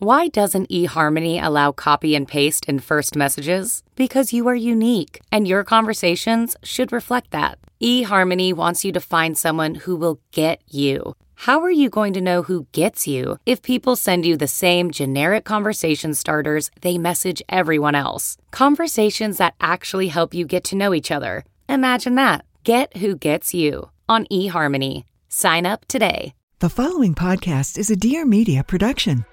Why doesn't eHarmony allow copy and paste in first messages? Because you are unique, and your conversations should reflect that. eHarmony wants you to find someone who will get you. How are you going to know who gets you if people send you the same generic conversation starters they message everyone else? Conversations that actually help you get to know each other. Imagine that. Get who gets you on eHarmony. Sign up today. The following podcast is a Dear Media production.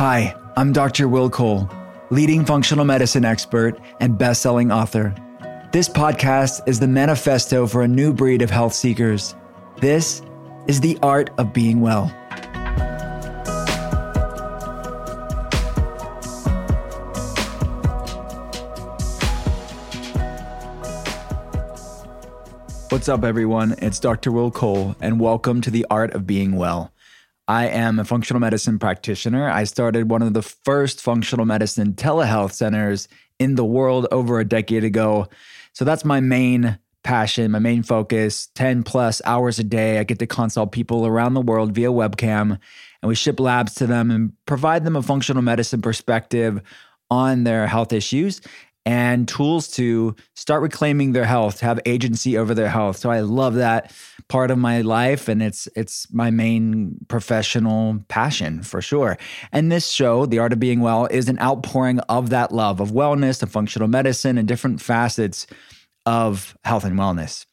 Hi, I'm Dr. Will Cole, leading functional medicine expert and best-selling author. This podcast is the manifesto for a new breed of health seekers. This is the art of being well. What's up, everyone? It's Dr. Will Cole, and welcome to the art of being well. I am a functional medicine practitioner. I started one of the first functional medicine telehealth centers in the world over a decade ago. So that's my main passion, my main focus 10 plus hours a day. I get to consult people around the world via webcam, and we ship labs to them and provide them a functional medicine perspective on their health issues and tools to start reclaiming their health, to have agency over their health. So I love that part of my life and it's it's my main professional passion for sure. And this show, The Art of Being Well, is an outpouring of that love of wellness, of functional medicine and different facets of health and wellness.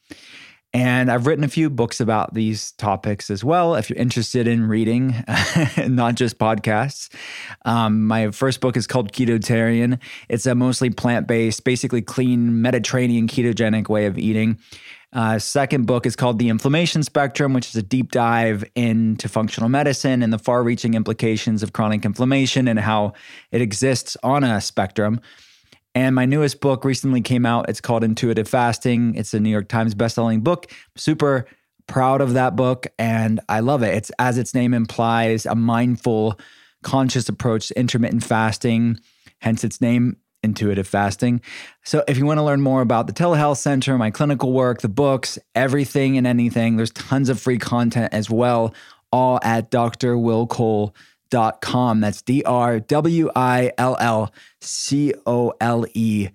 And I've written a few books about these topics as well. If you're interested in reading, not just podcasts, um, my first book is called Ketotarian. It's a mostly plant based, basically clean Mediterranean ketogenic way of eating. Uh, second book is called The Inflammation Spectrum, which is a deep dive into functional medicine and the far reaching implications of chronic inflammation and how it exists on a spectrum. And my newest book recently came out. It's called Intuitive Fasting. It's a New York Times bestselling book. super proud of that book and I love it. It's as its name implies, a mindful, conscious approach to intermittent fasting, hence its name intuitive fasting. So if you want to learn more about the telehealth center, my clinical work, the books, everything and anything, there's tons of free content as well all at drwillcole.com dot com. That's D R W I L L C O L E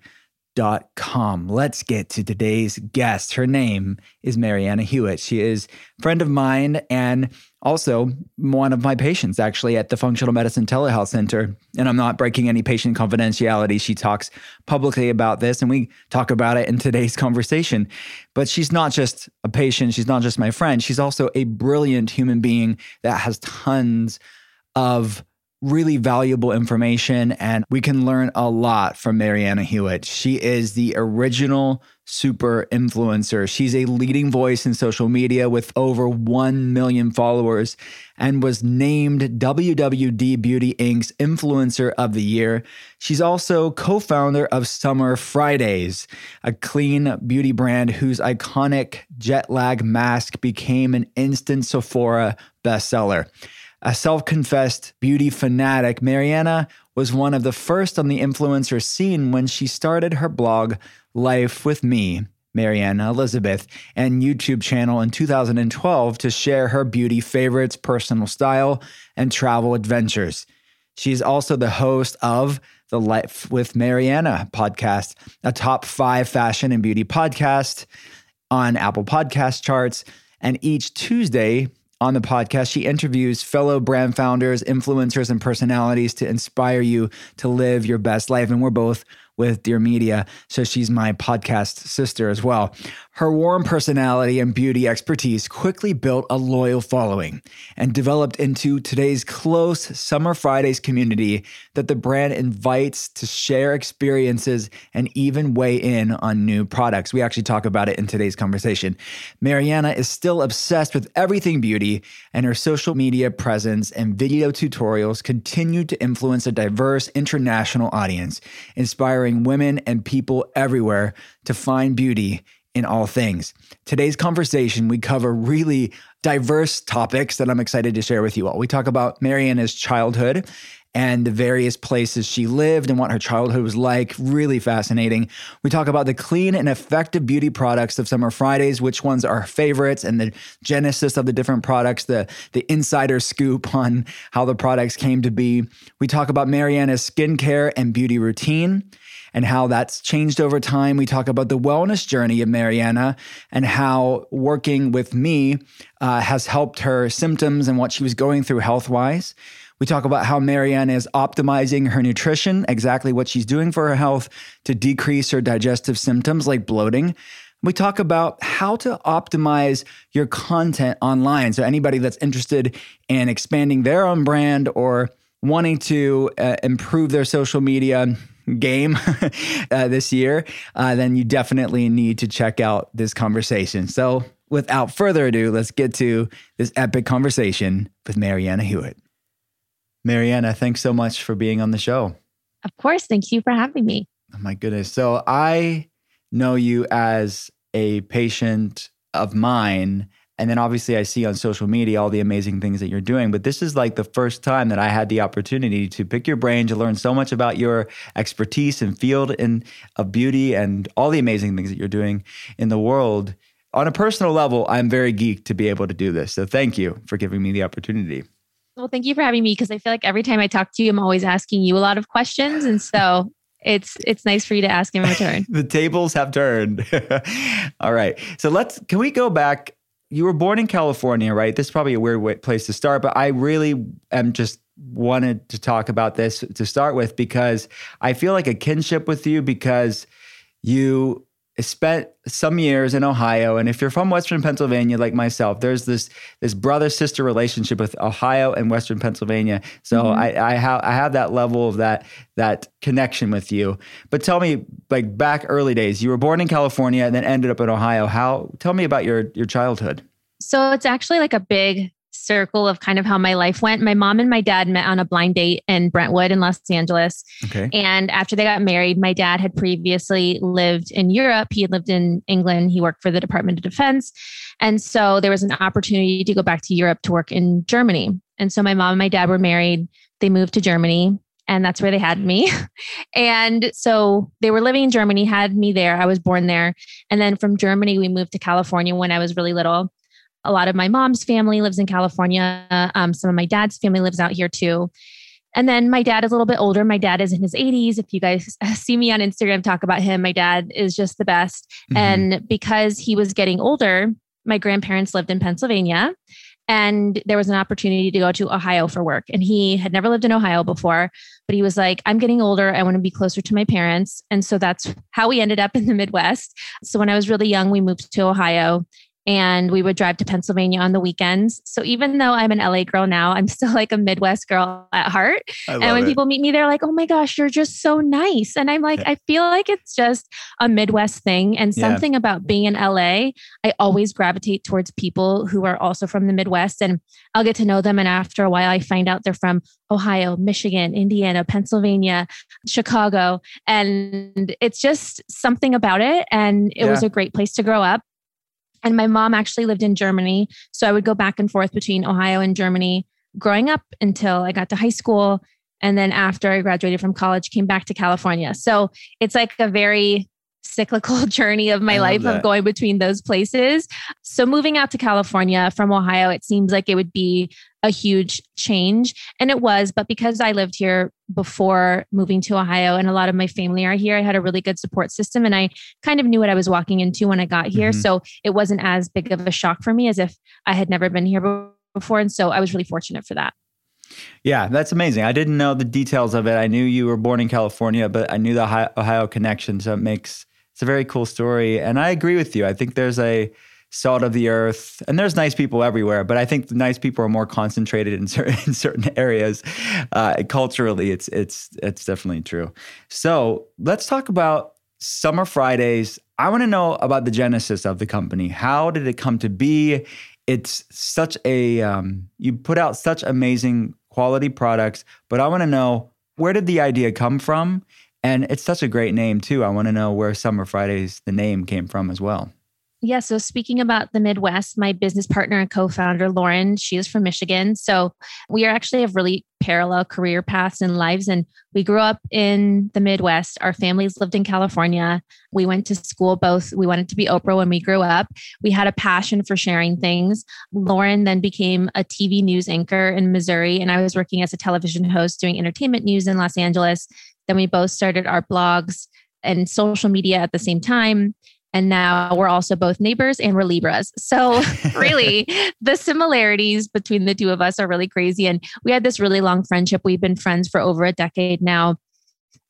dot com. Let's get to today's guest. Her name is Marianna Hewitt. She is friend of mine and also one of my patients actually at the Functional Medicine Telehealth Center. And I'm not breaking any patient confidentiality. She talks publicly about this and we talk about it in today's conversation. But she's not just a patient, she's not just my friend, she's also a brilliant human being that has tons of really valuable information, and we can learn a lot from Marianna Hewitt. She is the original super influencer. She's a leading voice in social media with over 1 million followers and was named WWD Beauty Inc.'s Influencer of the Year. She's also co founder of Summer Fridays, a clean beauty brand whose iconic jet lag mask became an instant Sephora bestseller. A self confessed beauty fanatic, Marianna was one of the first on the influencer scene when she started her blog, Life with Me, Marianna Elizabeth, and YouTube channel in 2012 to share her beauty favorites, personal style, and travel adventures. She's also the host of the Life with Marianna podcast, a top five fashion and beauty podcast on Apple Podcast charts. And each Tuesday, on the podcast, she interviews fellow brand founders, influencers, and personalities to inspire you to live your best life. And we're both with Dear Media, so she's my podcast sister as well. Her warm personality and beauty expertise quickly built a loyal following and developed into today's close Summer Fridays community that the brand invites to share experiences and even weigh in on new products. We actually talk about it in today's conversation. Marianna is still obsessed with everything beauty, and her social media presence and video tutorials continue to influence a diverse international audience, inspiring women and people everywhere to find beauty in all things. Today's conversation, we cover really diverse topics that I'm excited to share with you all. We talk about Marianna's childhood and the various places she lived and what her childhood was like. Really fascinating. We talk about the clean and effective beauty products of Summer Fridays, which ones are favorites, and the genesis of the different products, the, the insider scoop on how the products came to be. We talk about Marianna's skincare and beauty routine and how that's changed over time. We talk about the wellness journey of Marianna and how working with me uh, has helped her symptoms and what she was going through health wise. We talk about how Marianna is optimizing her nutrition, exactly what she's doing for her health to decrease her digestive symptoms like bloating. We talk about how to optimize your content online. So, anybody that's interested in expanding their own brand or wanting to uh, improve their social media game uh, this year, uh, then you definitely need to check out this conversation. So, without further ado, let's get to this epic conversation with Marianna Hewitt. Marianna, thanks so much for being on the show. Of course. Thank you for having me. Oh, my goodness. So, I know you as a patient of mine and then obviously, I see on social media all the amazing things that you're doing. But this is like the first time that I had the opportunity to pick your brain to learn so much about your expertise and field in, of beauty and all the amazing things that you're doing in the world. On a personal level, I'm very geeked to be able to do this. So thank you for giving me the opportunity. Well, thank you for having me because I feel like every time I talk to you, I'm always asking you a lot of questions. And so it's it's nice for you to ask in return. the tables have turned. All right. So let's can we go back you were born in California, right? This is probably a weird place to start, but I really am just wanted to talk about this to start with because I feel like a kinship with you because you spent some years in Ohio, and if you're from Western Pennsylvania, like myself, there's this this brother sister relationship with Ohio and Western Pennsylvania. So mm-hmm. I, I have I have that level of that that connection with you. But tell me, like back early days, you were born in California and then ended up in Ohio. How? Tell me about your your childhood. So it's actually like a big circle of kind of how my life went. My mom and my dad met on a blind date in Brentwood in Los Angeles. Okay. And after they got married, my dad had previously lived in Europe. He had lived in England. He worked for the Department of Defense. And so there was an opportunity to go back to Europe to work in Germany. And so my mom and my dad were married. They moved to Germany and that's where they had me. and so they were living in Germany, had me there. I was born there. And then from Germany, we moved to California when I was really little a lot of my mom's family lives in California. Um, some of my dad's family lives out here too. And then my dad is a little bit older. My dad is in his 80s. If you guys see me on Instagram talk about him, my dad is just the best. Mm-hmm. And because he was getting older, my grandparents lived in Pennsylvania and there was an opportunity to go to Ohio for work. And he had never lived in Ohio before, but he was like, I'm getting older. I want to be closer to my parents. And so that's how we ended up in the Midwest. So when I was really young, we moved to Ohio and we would drive to Pennsylvania on the weekends. So even though I'm an LA girl now, I'm still like a Midwest girl at heart. And when it. people meet me, they're like, oh my gosh, you're just so nice. And I'm like, I feel like it's just a Midwest thing. And something yeah. about being in LA, I always gravitate towards people who are also from the Midwest and I'll get to know them. And after a while, I find out they're from Ohio, Michigan, Indiana, Pennsylvania, Chicago. And it's just something about it. And it yeah. was a great place to grow up. And my mom actually lived in Germany. So I would go back and forth between Ohio and Germany growing up until I got to high school. And then after I graduated from college, came back to California. So it's like a very cyclical journey of my life that. of going between those places. So moving out to California from Ohio, it seems like it would be a huge change. And it was, but because I lived here before moving to Ohio and a lot of my family are here, I had a really good support system and I kind of knew what I was walking into when I got here. Mm-hmm. So it wasn't as big of a shock for me as if I had never been here before. And so I was really fortunate for that. Yeah, that's amazing. I didn't know the details of it. I knew you were born in California, but I knew the Ohio, Ohio connection. So it makes it's a very cool story. And I agree with you. I think there's a salt of the earth, and there's nice people everywhere, but I think the nice people are more concentrated in certain in certain areas. Uh, culturally, it's it's it's definitely true. So let's talk about Summer Fridays. I want to know about the genesis of the company. How did it come to be? It's such a um, you put out such amazing quality products, but I want to know where did the idea come from? And it's such a great name too. I want to know where Summer Fridays the name came from as well. Yeah. So, speaking about the Midwest, my business partner and co founder, Lauren, she is from Michigan. So, we are actually have really parallel career paths and lives. And we grew up in the Midwest. Our families lived in California. We went to school both. We wanted to be Oprah when we grew up. We had a passion for sharing things. Lauren then became a TV news anchor in Missouri, and I was working as a television host doing entertainment news in Los Angeles. Then we both started our blogs and social media at the same time. And now we're also both neighbors and we're Libras. So, really, the similarities between the two of us are really crazy. And we had this really long friendship. We've been friends for over a decade now.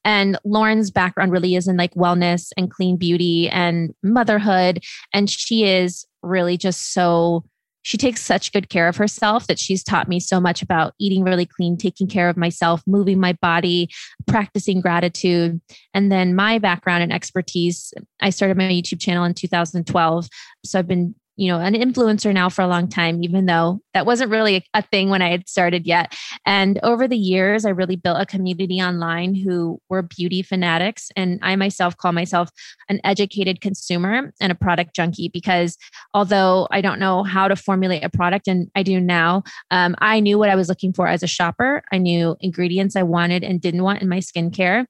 And Lauren's background really is in like wellness and clean beauty and motherhood. And she is really just so she takes such good care of herself that she's taught me so much about eating really clean, taking care of myself, moving my body, practicing gratitude. And then my background and expertise, I started my YouTube channel in 2012. So I've been you know an influencer now for a long time even though that wasn't really a, thing when i had started yet. And over the years i really built a community online who were beauty fanatics. And i myself call myself an educated consumer and a product junkie because although i don't know how to formulate a product and i do now um, i knew what i was looking for as a shopper. I knew ingredients i wanted and didn't want in my skincare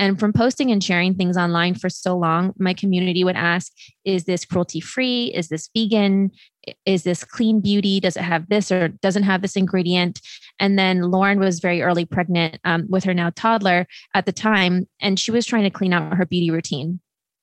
and from posting and sharing things online for so long, my community would ask, is this cruelty free? Is this vegan? Is this clean beauty? Does it have this or doesn't have this ingredient? And then Lauren was very early pregnant um, with her now toddler at the time, and she was trying to clean out her beauty routine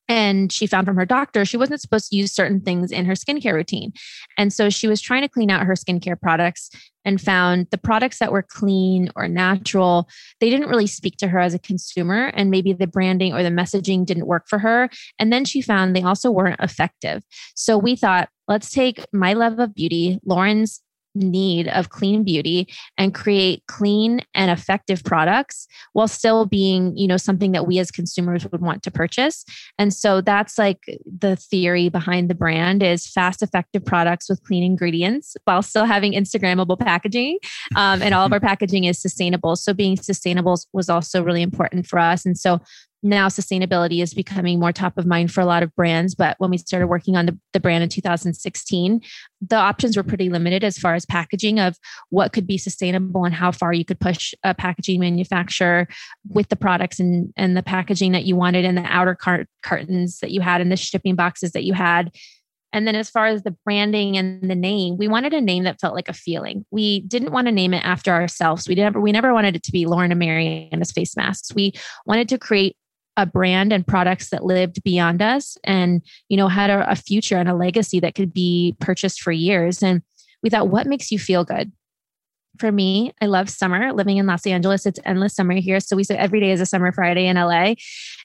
and she found from her doctor she wasn't supposed to use certain things in her skincare routine. And so she was trying to clean out her skincare products and found the products that were clean or natural, they didn't really speak to her as a consumer. And maybe the branding or the messaging didn't work for her. And then she found they also weren't effective. So we thought, let's take my love of beauty, Lauren's need of clean beauty and create clean and effective products while still being you know something that we as consumers would want to purchase. And so that's like the theory behind the brand is fast effective products with clean ingredients while still having instagrammable packaging um, and all of our packaging is sustainable. So being sustainable was also really important for us. And so now sustainability is becoming more top of mind for a lot of brands. But when we started working on the, the brand in 2016, the options were pretty limited as far as packaging of what could be sustainable and how far you could push a packaging manufacturer with the products and, and the packaging that you wanted and the outer cart- cartons that you had and the shipping boxes that you had. And then, as far as the branding and the name, we wanted a name that felt like a feeling. We didn't want to name it after ourselves. We never, we never wanted it to be Lauren and Marianna's face masks. We wanted to create a brand and products that lived beyond us and you know had a, a, future and a legacy that could be purchased for years. And we thought what makes you feel good? For me i love summer living in los angeles. It's endless summer here. So we say every day is a summer friday in la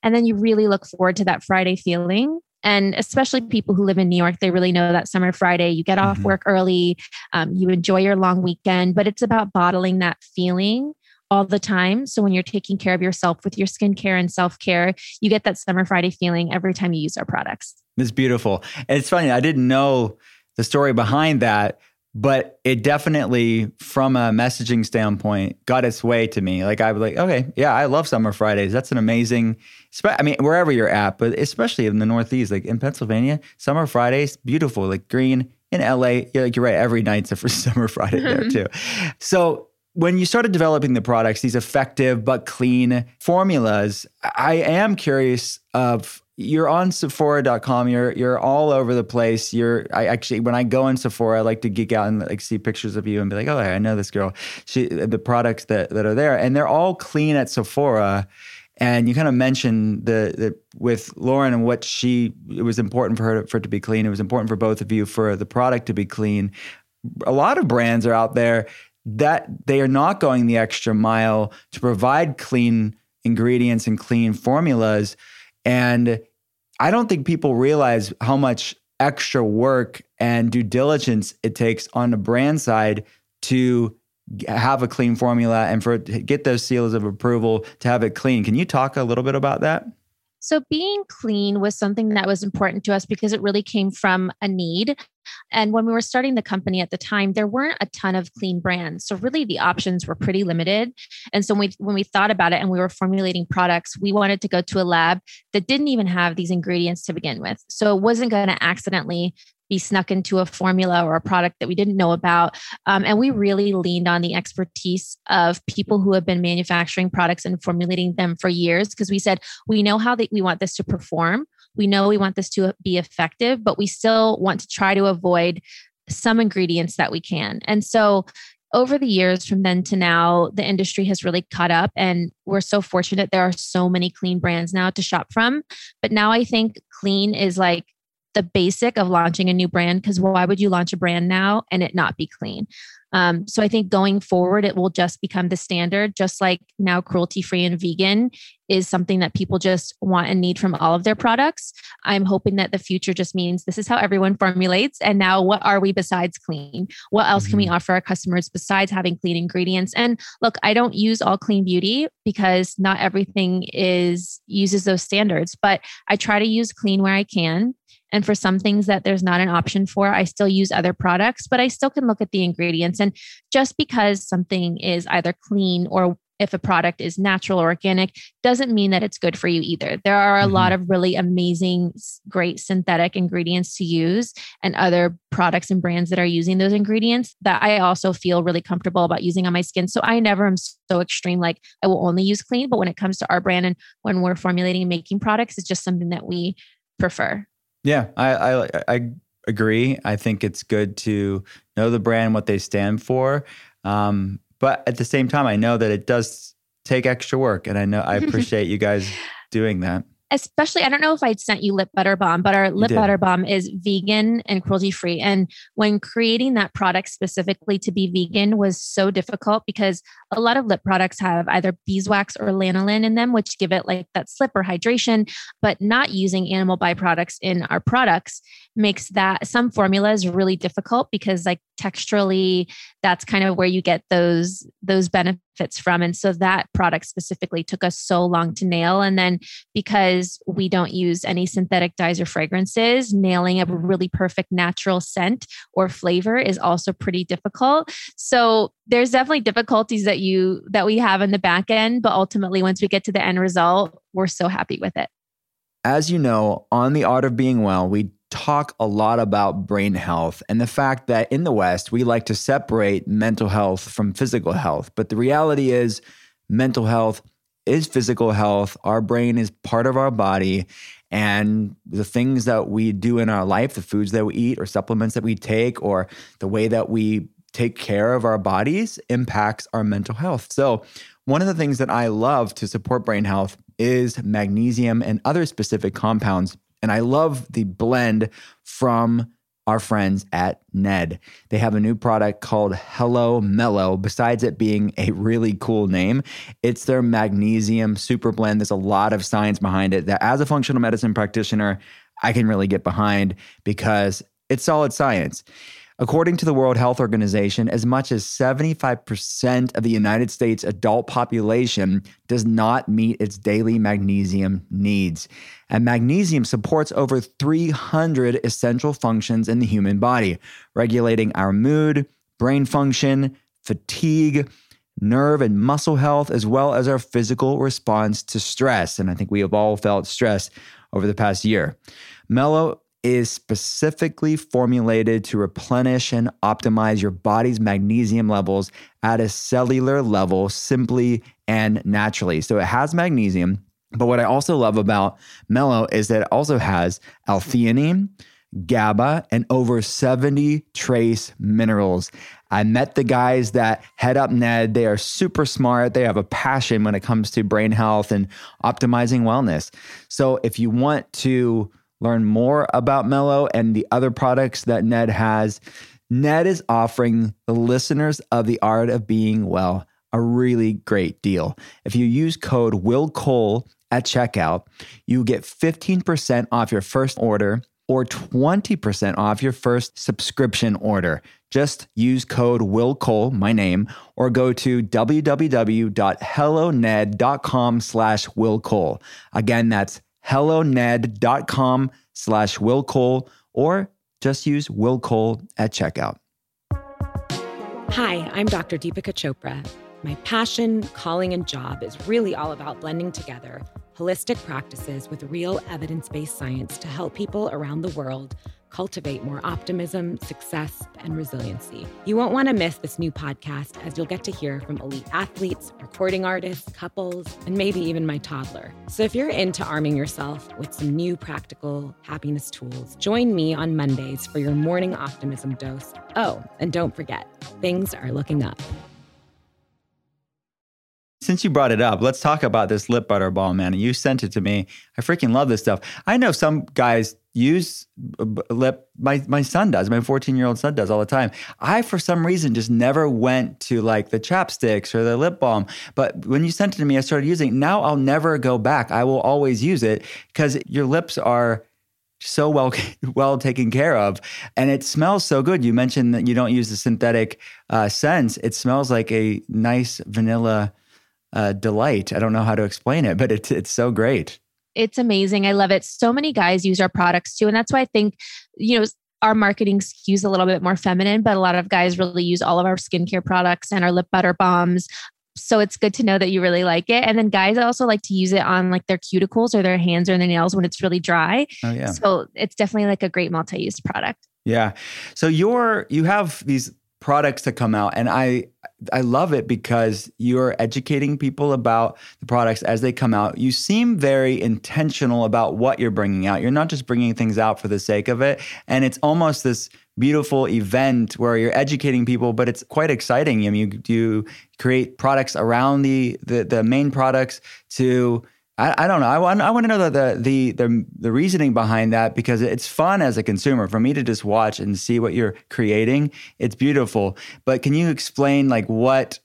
and then you really look forward to that friday feeling. And especially people who live in New York, they really know that summer Friday, you get off mm-hmm. work early, um, you enjoy your long weekend, but it's about bottling that feeling all the time. So when you're taking care of yourself with your skincare and self care, you get that Summer Friday feeling every time you use our products. It's beautiful. It's funny. I didn't know the story behind that, but it definitely, from a messaging standpoint, got its way to me. Like I was like, okay, yeah, I love Summer Fridays. That's an amazing. I mean, wherever you're at, but especially in the Northeast, like in Pennsylvania, Summer Fridays, beautiful, like green. In LA, you're like you're right. Every night's a Summer Friday there too. So when you started developing the products, these effective but clean formulas, I am curious of you're on Sephora.com. You're you're all over the place. You're I actually when I go in Sephora, I like to geek out and like see pictures of you and be like, oh, I know this girl. She the products that that are there, and they're all clean at Sephora. And you kind of mentioned the, the with Lauren and what she it was important for her to, for it to be clean. It was important for both of you for the product to be clean. A lot of brands are out there that they are not going the extra mile to provide clean ingredients and clean formulas. And I don't think people realize how much extra work and due diligence it takes on the brand side to have a clean formula and for get those seals of approval to have it clean. Can you talk a little bit about that? So, being clean was something that was important to us because it really came from a need. And when we were starting the company at the time, there weren't a ton of clean brands. So, really, the options were pretty limited. And so, when we, when we thought about it and we were formulating products, we wanted to go to a lab that didn't even have these ingredients to begin with. So, it wasn't going to accidentally be snuck into a formula or a product that we didn't know about. Um, and we really leaned on the expertise of people who have been manufacturing products and formulating them for years because we said, we know how they, we want this to perform. We know we want this to be effective, but we still want to try to avoid some ingredients that we can. And so over the years from then to now, the industry has really caught up, and we're so fortunate. There are so many clean brands now to shop from. But now I think clean is like the basic of launching a new brand because why would you launch a brand now and it not be clean? Um, so I think going forward, it will just become the standard, just like now cruelty free and vegan is something that people just want and need from all of their products. I'm hoping that the future just means this is how everyone formulates. And now, what are we besides clean? What else can we mm-hmm. offer our customers besides having clean ingredients? And look, I don't use all clean beauty because not everything is uses those standards, but I try to use clean where I can. And for some things that there's not an option for, I still use other products, but I still can look at the ingredients. And just because something is either clean or if a product is natural or organic doesn't mean that it's good for you either. There are a mm-hmm. lot of really amazing, great synthetic ingredients to use and other products and brands that are using those ingredients that I also feel really comfortable about using on my skin. So I never am so extreme, like I will only use clean. But when it comes to our brand and when we're formulating and making products, it's just something that we prefer. Yeah, I, I, I agree. I think it's good to know the brand, what they stand for. Um, but at the same time, I know that it does take extra work, and I know I appreciate you guys doing that especially I don't know if I'd sent you lip butter Balm, but our lip butter Balm is vegan and cruelty free. And when creating that product specifically to be vegan was so difficult because a lot of lip products have either beeswax or lanolin in them, which give it like that slip or hydration, but not using animal byproducts in our products makes that some formulas really difficult because like texturally that's kind of where you get those those benefits from. And so that product specifically took us so long to nail. And then because we don't use any synthetic dyes or fragrances nailing a really perfect natural scent or flavor is also pretty difficult so there's definitely difficulties that you that we have in the back end but ultimately once we get to the end result we're so happy with it as you know on the art of being well we talk a lot about brain health and the fact that in the West, we like to separate mental health from physical health. But the reality is, mental health is physical health. Our brain is part of our body. And the things that we do in our life, the foods that we eat, or supplements that we take, or the way that we take care of our bodies impacts our mental health. So, one of the things that I love to support brain health is magnesium and other specific compounds and I love the blend from our friends at Ned. They have a new product called Hello Mellow. Besides it being a really cool name, it's their magnesium super blend. There's a lot of science behind it that, as a functional medicine practitioner, I can really get behind because it's solid science. According to the World Health Organization, as much as 75% of the United States adult population does not meet its daily magnesium needs. And magnesium supports over 300 essential functions in the human body, regulating our mood, brain function, fatigue, nerve and muscle health, as well as our physical response to stress. And I think we have all felt stress over the past year. Mellow is specifically formulated to replenish and optimize your body's magnesium levels at a cellular level simply and naturally. So it has magnesium, but what I also love about Mellow is that it also has L-theanine, GABA, and over 70 trace minerals. I met the guys that head up Ned. They are super smart. They have a passion when it comes to brain health and optimizing wellness. So if you want to learn more about Mellow and the other products that Ned has, Ned is offering the listeners of The Art of Being Well a really great deal. If you use code Will Cole at checkout, you get 15% off your first order or 20% off your first subscription order. Just use code Will Cole, my name, or go to www.helloned.com slash Will Cole. Again, that's helloned.com slash Will Cole, or just use Will Cole at checkout. Hi, I'm Dr. Deepika Chopra. My passion, calling, and job is really all about blending together holistic practices with real evidence based science to help people around the world cultivate more optimism, success, and resiliency. You won't want to miss this new podcast as you'll get to hear from elite athletes, recording artists, couples, and maybe even my toddler. So if you're into arming yourself with some new practical happiness tools, join me on Mondays for your morning optimism dose. Oh, and don't forget, things are looking up. Since you brought it up, let's talk about this lip butter balm, man. You sent it to me. I freaking love this stuff. I know some guys use lip. My my son does. My 14 year old son does all the time. I for some reason just never went to like the chapsticks or the lip balm. But when you sent it to me, I started using. it. Now I'll never go back. I will always use it because your lips are so well well taken care of and it smells so good you mentioned that you don't use the synthetic uh, scents it smells like a nice vanilla uh, delight. I don't know how to explain it, but it's it's so great. It's amazing. I love it. So many guys use our products too, and that's why I think you know our marketing skews a little bit more feminine, but a lot of guys really use all of our skincare products and our lip butter balms. So it's good to know that you really like it. And then guys also like to use it on like their cuticles or their hands or their nails when it's really dry. Oh, yeah. So it's definitely like a great multi-use product. Yeah. So you're you have these products to come out. And i i love it because you're educating people about the products as they come out. You seem very intentional about what you're bringing out. You're not just bringing things out for the sake of it. And it's almost this beautiful event where you're educating people but it's quite exciting. I mean, you you create products around the the, the main products to I, I don't know. I want I want to know the, the the the reasoning behind that because it's fun as a consumer for me to just watch and see what you're creating. It's beautiful. But can you explain like what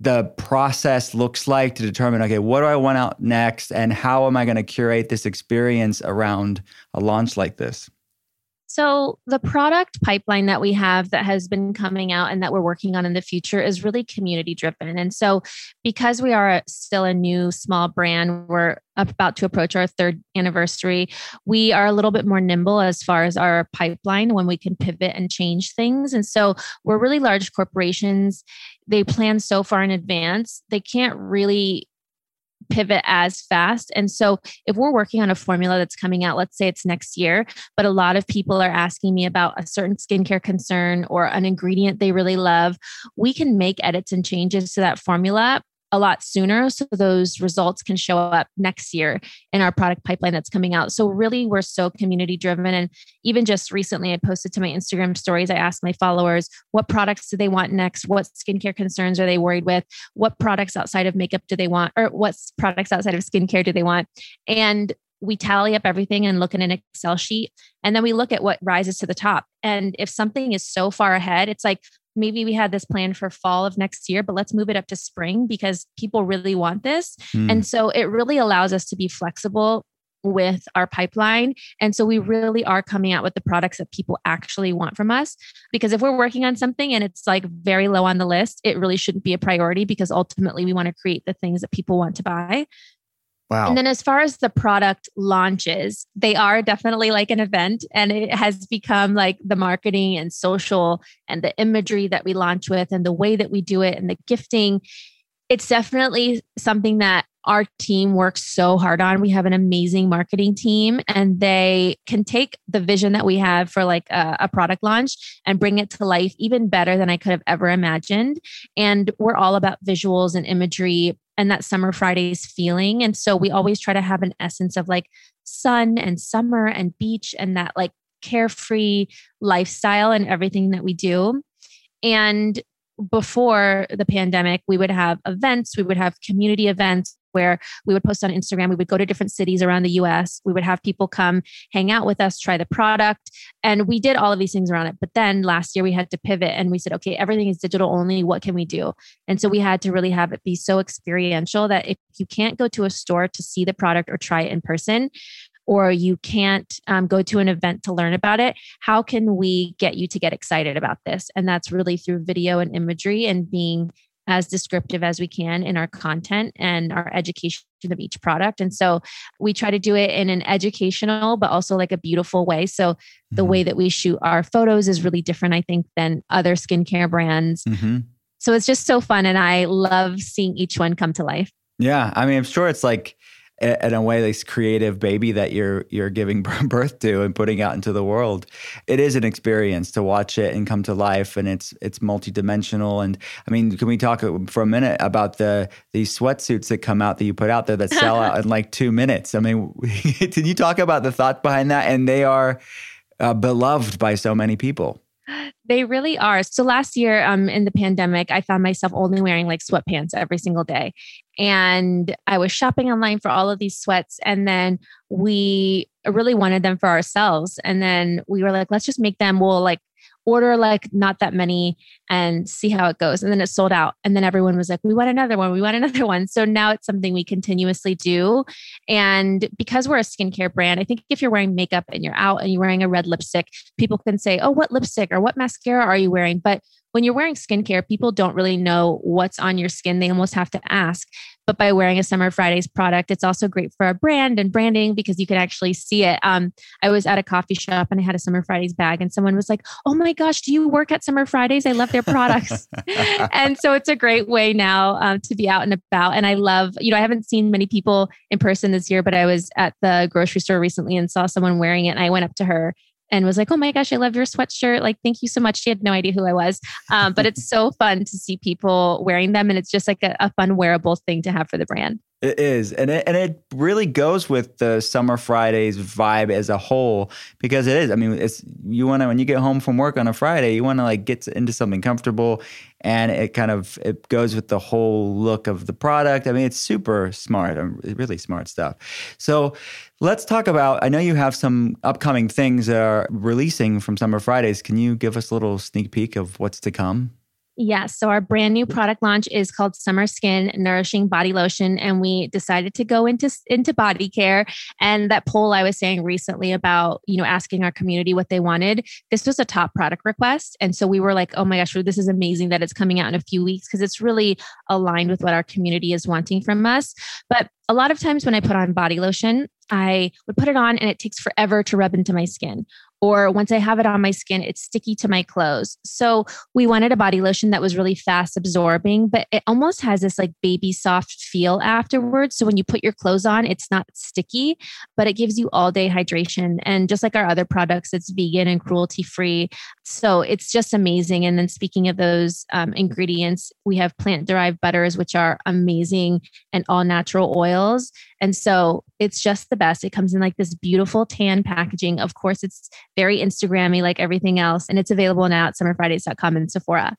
the process looks like to determine okay, what do I want out next and how am I going to curate this experience around a launch like this? So, the product pipeline that we have that has been coming out and that we're working on in the future is really community driven. And so, because we are still a new small brand, we're about to approach our third anniversary. We are a little bit more nimble as far as our pipeline when we can pivot and change things. And so, we're really large corporations. They plan so far in advance, they can't really pivot as fast. And so, if we're working on a formula that's coming out, let's say it's next year, but a lot of people are asking me about a certain skincare concern or an ingredient they really love, we can make edits and changes to that formula a lot sooner so those results can show up next year in our product pipeline that's coming out. So really we're so community driven and even just recently I posted to my Instagram stories I asked my followers what products do they want next? What skincare concerns are they worried with? What products outside of makeup do they want or what products outside of skincare do they want? And we tally up everything and look in an Excel sheet. And then we look at what rises to the top. And if something is so far ahead, it's like, maybe we had this plan for fall of next year, but let's move it up to spring because people really want this. Mm. And so it really allows us to be flexible with our pipeline. And so we really are coming out with the products that people actually want from us. Because if we're working on something and it's like very low on the list, it really shouldn't be a priority because ultimately we want to create the things that people want to buy. Wow. And then as far as the product launches, they are definitely like an event and it has become like the marketing and social and the imagery that we launch with and the way that we do it and the gifting. It's definitely something that our team works so hard on. We have an amazing marketing team and they can take the vision that we have for like a, a, product launch and bring it to life even better than I could have ever imagined. And we're all about visuals and imagery and that summer Fridays feeling. And so we mm-hmm. always try to have an essence of like sun and summer and beach and that like carefree lifestyle and everything that we do. And before the pandemic, we would have events, we would have community events where we would post on Instagram. We would go to different cities around the US. We would have people come hang out with us, try the product. And we did all of these things around it. But then last year we had to pivot and we said, okay, everything is digital only. What can we do? And so we had to really have it be so experiential that if you can't go to a store to see the product or try it in person, or you can't um, go to an event to learn about it, how can we get you to get excited about this? And that's really through video and imagery and being as descriptive as we can in our content and our education of each product. And so we try to do it in an educational, but also like a beautiful way. So the mm-hmm. way that we shoot our photos is really different, I think, than other skincare brands. Mm-hmm. So it's just so fun. And I love seeing each one come to life. Yeah. I mean, I'm sure it's like, in a way this creative baby that you're you're giving birth to and putting out into the world. It is an experience to watch it and come to life and it's it's multidimensional. And i mean can we talk for a minute about the these sweatsuits that come out that you put out there that sell out in like 2 minutes? I mean can you talk about the thought behind that? And they are uh, beloved by so many people they really are. So last year, um, in the pandemic, I found myself only wearing like sweatpants every single day. And I was shopping online for all of these sweats. And then we really wanted them for ourselves. And then we were like, let's just make them. We'll like order like not that many and see how it goes. And then it sold out. And then everyone was like, we want another one. We want another one. So now it's something we continuously do. And because we're a skincare brand, I think if you're wearing makeup and you're out and you're wearing a red lipstick, people can say, oh, what lipstick or what mascara are you wearing? But when you're wearing skincare, people don't really know what's on your skin. They almost have to ask. But by wearing a Summer Fridays product, it's also great for our brand and branding because you can actually see it. Um, I was at a coffee shop and I had a Summer Fridays bag, and someone was like, "Oh my gosh, do you work at Summer Fridays? I love their products." and so it's a great way now um, to be out and about. And I love, you know, I haven't seen many people in person this year, but I was at the grocery store recently and saw someone wearing it, and I went up to her and was like, "Oh my gosh, I love your sweatshirt! Like, thank you so much." She had no idea who I was, um, but it's so fun to see people wearing them, and it's just like a, a fun wearable thing to have for the brand. It is, and it and it really goes with the Summer Fridays vibe as a whole because it is. I mean, it's you want to when you get home from work on a Friday, you want to like get into something comfortable, and it kind of it goes with the whole look of the product. I mean, it's super smart, um, really smart stuff. So let's talk about. I know you have some upcoming things that are releasing from Summer Fridays. Can you give us a little sneak peek of what's to come? Yes. So our brand new mm. product launch is called Summer Skin Nourishing Body Lotion. And we decided to go into, into body care. And that poll I was saying recently about, you know, asking our community what they wanted, this was a top product request. And so we were like, oh my gosh, this is amazing that it's coming out in a few weeks because it's really aligned with what our community is wanting from us. But a lot of times when I put on body lotion, I would put it on and it takes forever to rub into my skin or once I have it on my skin, it's sticky to my clothes. So we wanted a body lotion that was really fast absorbing, but it almost has this like baby soft feel afterwards. So when you put your clothes on, it's not sticky, but it gives you all day hydration. And just like our other products, it's vegan and cruelty free. So it's just amazing. And then speaking of those um, ingredients, we have plant derived butters, which are amazing and all natural oils. And so it's just the best. It comes in like this beautiful tan packaging. Of course, it's very Instagrammy like everything else. And it's available now at summerfridays.com and Sephora.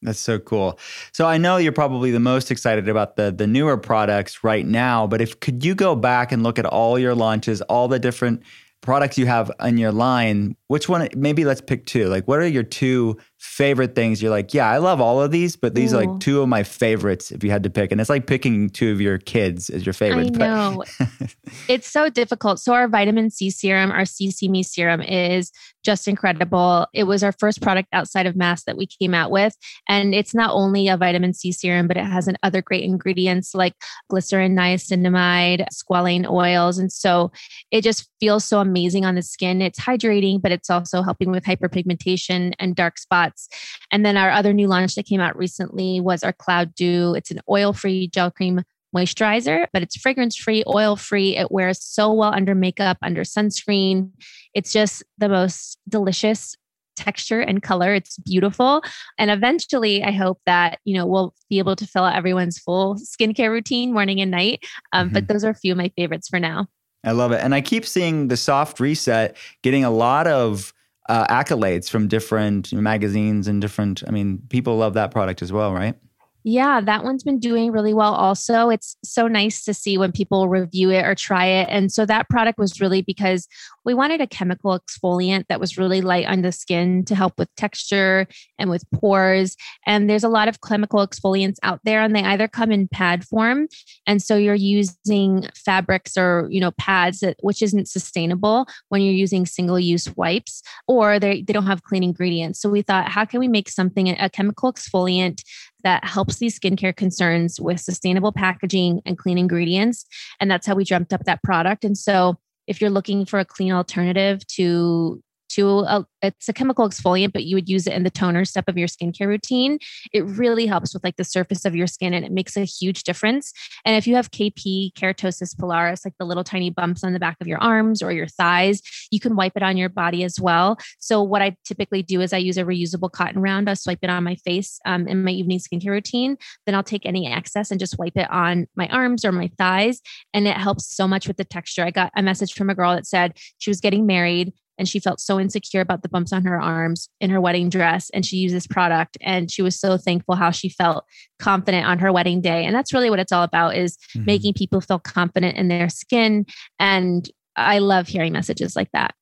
That's so cool. So I know you're probably the most excited about the the newer products right now, but if could you go back and look at all your launches, all the different products you have in your line, which one maybe let's pick two. Like what are your two favorite things you're like, yeah, I love all of these, but these Ooh. are like two of my favorites if you had to pick. And it's like picking two of your kids as your favorite. I know. it's so difficult. So our vitamin C serum, our CC Me serum is just incredible. It was our first product outside of mass that we came out with. And it's not only a vitamin C serum, but it has an other great ingredients like glycerin, niacinamide, squalane oils. And so it just feels so amazing on the skin. It's hydrating, but it's also helping with hyperpigmentation and dark spots spots. And then our other new launch that came out recently was our Cloud Dew. It's an oil free gel cream moisturizer, but it's fragrance free, oil free. It wears so well under makeup, under sunscreen. It's just the most delicious texture and color. It's beautiful. And eventually, I hope that, you know, we'll be able to fill out everyone's full skincare routine morning and night. Um, mm-hmm. But those are a few of my favorites for now. I love it. And I keep seeing the soft reset getting a lot of uh, accolades from different magazines and different. I mean, people love that product as well, right? Yeah, that one's been doing really well also. It's so nice to see when people review it or try it. And so that product was really because we wanted a chemical exfoliant that was really light on the skin to help with texture and with pores. And there's a lot of chemical exfoliants out there and they either come in pad form and so you're using fabrics or, you know, pads that which isn't sustainable when you're using single-use wipes or they they don't have clean ingredients. So we thought how can we make something a chemical exfoliant that helps these skincare concerns with sustainable packaging and clean ingredients. And that's how we dreamt up that product. And so if you're looking for a clean alternative to to a, it's a chemical exfoliant, but you would use it in the toner step of your skincare routine. It really helps with like the surface of your skin and it makes a huge difference. And if you have KP, keratosis pilaris, like the little tiny bumps on the back of your arms or your thighs, you can wipe it on your body as well. So what I typically do is I use a reusable cotton round. I swipe it on my face um, in my evening skincare routine. Then I'll take any excess and just wipe it on my arms or my thighs. And it helps so much with the texture. I got a message from a girl that said she was getting married and she felt so insecure about the bumps on her arms in her wedding dress and she used this product and she was so thankful how she felt confident on her wedding day and that's really what it's all about is mm-hmm. making people feel confident in their skin and i love hearing messages like that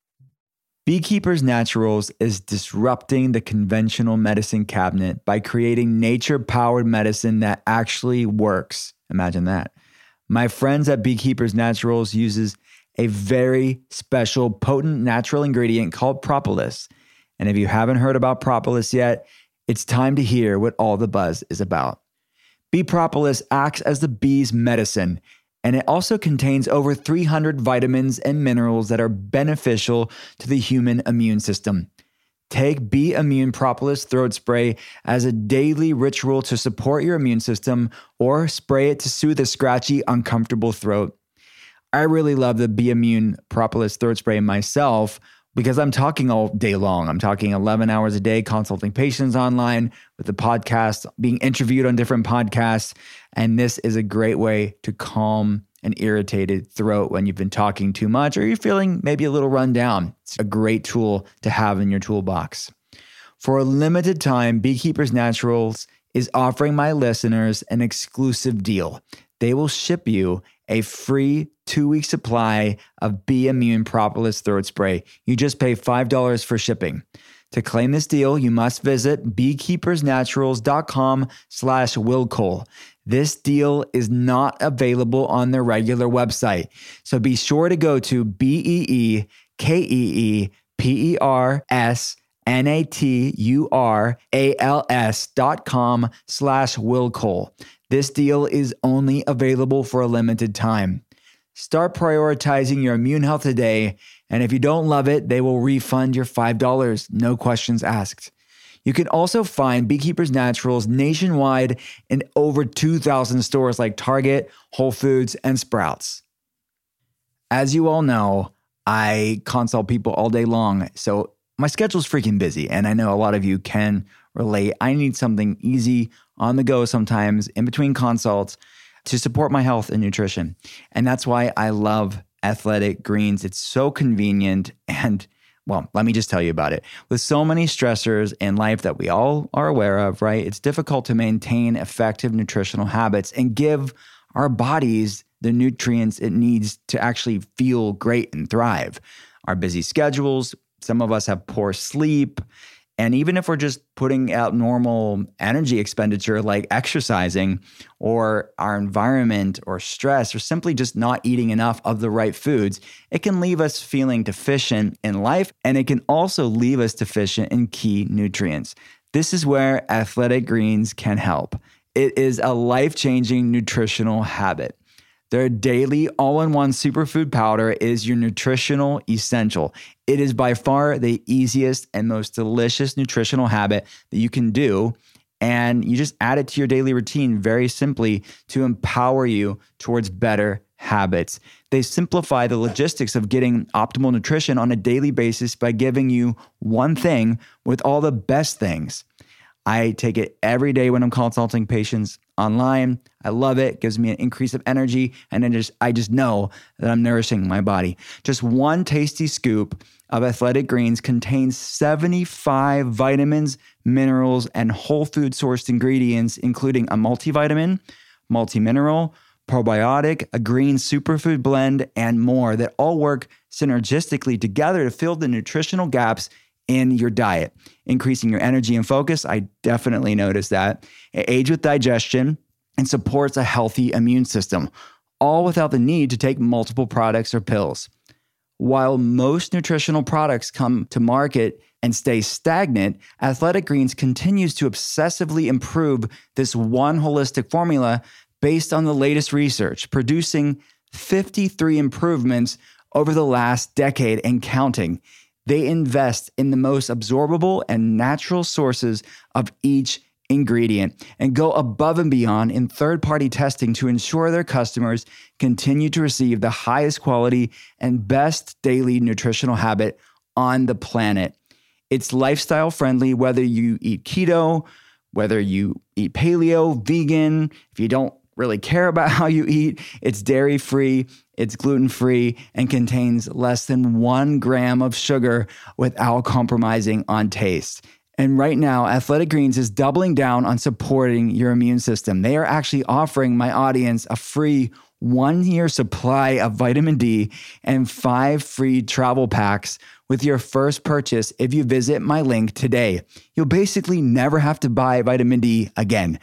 Beekeepers Naturals is disrupting the conventional medicine cabinet by creating nature powered medicine that actually works. Imagine that. My friends at Beekeepers Naturals uses a very special, potent natural ingredient called propolis. And if you haven't heard about propolis yet, it's time to hear what all the buzz is about. Bee propolis acts as the bee's medicine, and it also contains over 300 vitamins and minerals that are beneficial to the human immune system. Take Bee Immune Propolis Throat Spray as a daily ritual to support your immune system or spray it to soothe a scratchy, uncomfortable throat. I really love the Bee Immune Propolis throat spray myself because I'm talking all day long. I'm talking 11 hours a day, consulting patients online with the podcast, being interviewed on different podcasts. And this is a great way to calm an irritated throat when you've been talking too much or you're feeling maybe a little run down. It's a great tool to have in your toolbox. For a limited time, Beekeepers Naturals is offering my listeners an exclusive deal. They will ship you a free two week supply of Bee Immune Propolis Throat Spray. You just pay $5 for shipping. To claim this deal, you must visit beekeepersnaturals.com slash willcole. This deal is not available on their regular website. So be sure to go to B-E-E-K-E-E-P-E-R-S N-A-T-U-R-A-L-S dot com slash willcole. This deal is only available for a limited time. Start prioritizing your immune health today, and if you don't love it, they will refund your $5, no questions asked. You can also find Beekeepers Naturals nationwide in over 2,000 stores like Target, Whole Foods, and Sprouts. As you all know, I consult people all day long, so my schedule's freaking busy, and I know a lot of you can relate. I need something easy on the go sometimes in between consults to support my health and nutrition. And that's why I love athletic greens. It's so convenient and well, let me just tell you about it. With so many stressors in life that we all are aware of, right? It's difficult to maintain effective nutritional habits and give our bodies the nutrients it needs to actually feel great and thrive. Our busy schedules, some of us have poor sleep, and even if we're just putting out normal energy expenditure like exercising or our environment or stress or simply just not eating enough of the right foods, it can leave us feeling deficient in life and it can also leave us deficient in key nutrients. This is where Athletic Greens can help. It is a life changing nutritional habit. Their daily all in one superfood powder is your nutritional essential. It is by far the easiest and most delicious nutritional habit that you can do. And you just add it to your daily routine very simply to empower you towards better habits. They simplify the logistics of getting optimal nutrition on a daily basis by giving you one thing with all the best things. I take it every day when I'm consulting patients online. I love it. it. Gives me an increase of energy and then just I just know that I'm nourishing my body. Just one tasty scoop of athletic greens contains 75 vitamins, minerals, and whole food sourced ingredients, including a multivitamin, multimineral, probiotic, a green superfood blend, and more that all work synergistically together to fill the nutritional gaps in your diet, increasing your energy and focus. I definitely noticed that. It aids with digestion and supports a healthy immune system, all without the need to take multiple products or pills. While most nutritional products come to market and stay stagnant, Athletic Greens continues to obsessively improve this one holistic formula based on the latest research, producing 53 improvements over the last decade and counting. They invest in the most absorbable and natural sources of each ingredient and go above and beyond in third party testing to ensure their customers continue to receive the highest quality and best daily nutritional habit on the planet. It's lifestyle friendly, whether you eat keto, whether you eat paleo, vegan, if you don't really care about how you eat. It's dairy free, it's gluten free, and contains less than one gram of sugar without compromising on taste. And right now, Athletic Greens is doubling down on supporting your immune system. They are actually offering my audience a free one year supply of vitamin D and five free travel packs with your first purchase if you visit my link today. You'll basically never have to buy vitamin D again.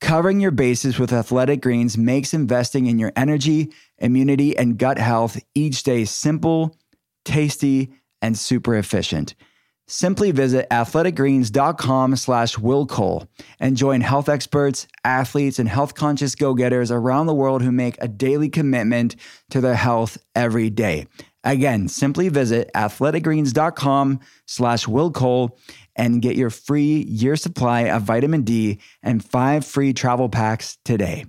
Covering your bases with athletic greens makes investing in your energy, immunity, and gut health each day simple, tasty, and super efficient. Simply visit athleticgreens.com slash willcole and join health experts, athletes, and health conscious go-getters around the world who make a daily commitment to their health every day. Again, simply visit athleticgreens.com slash willcole and get your free year supply of vitamin D and five free travel packs today.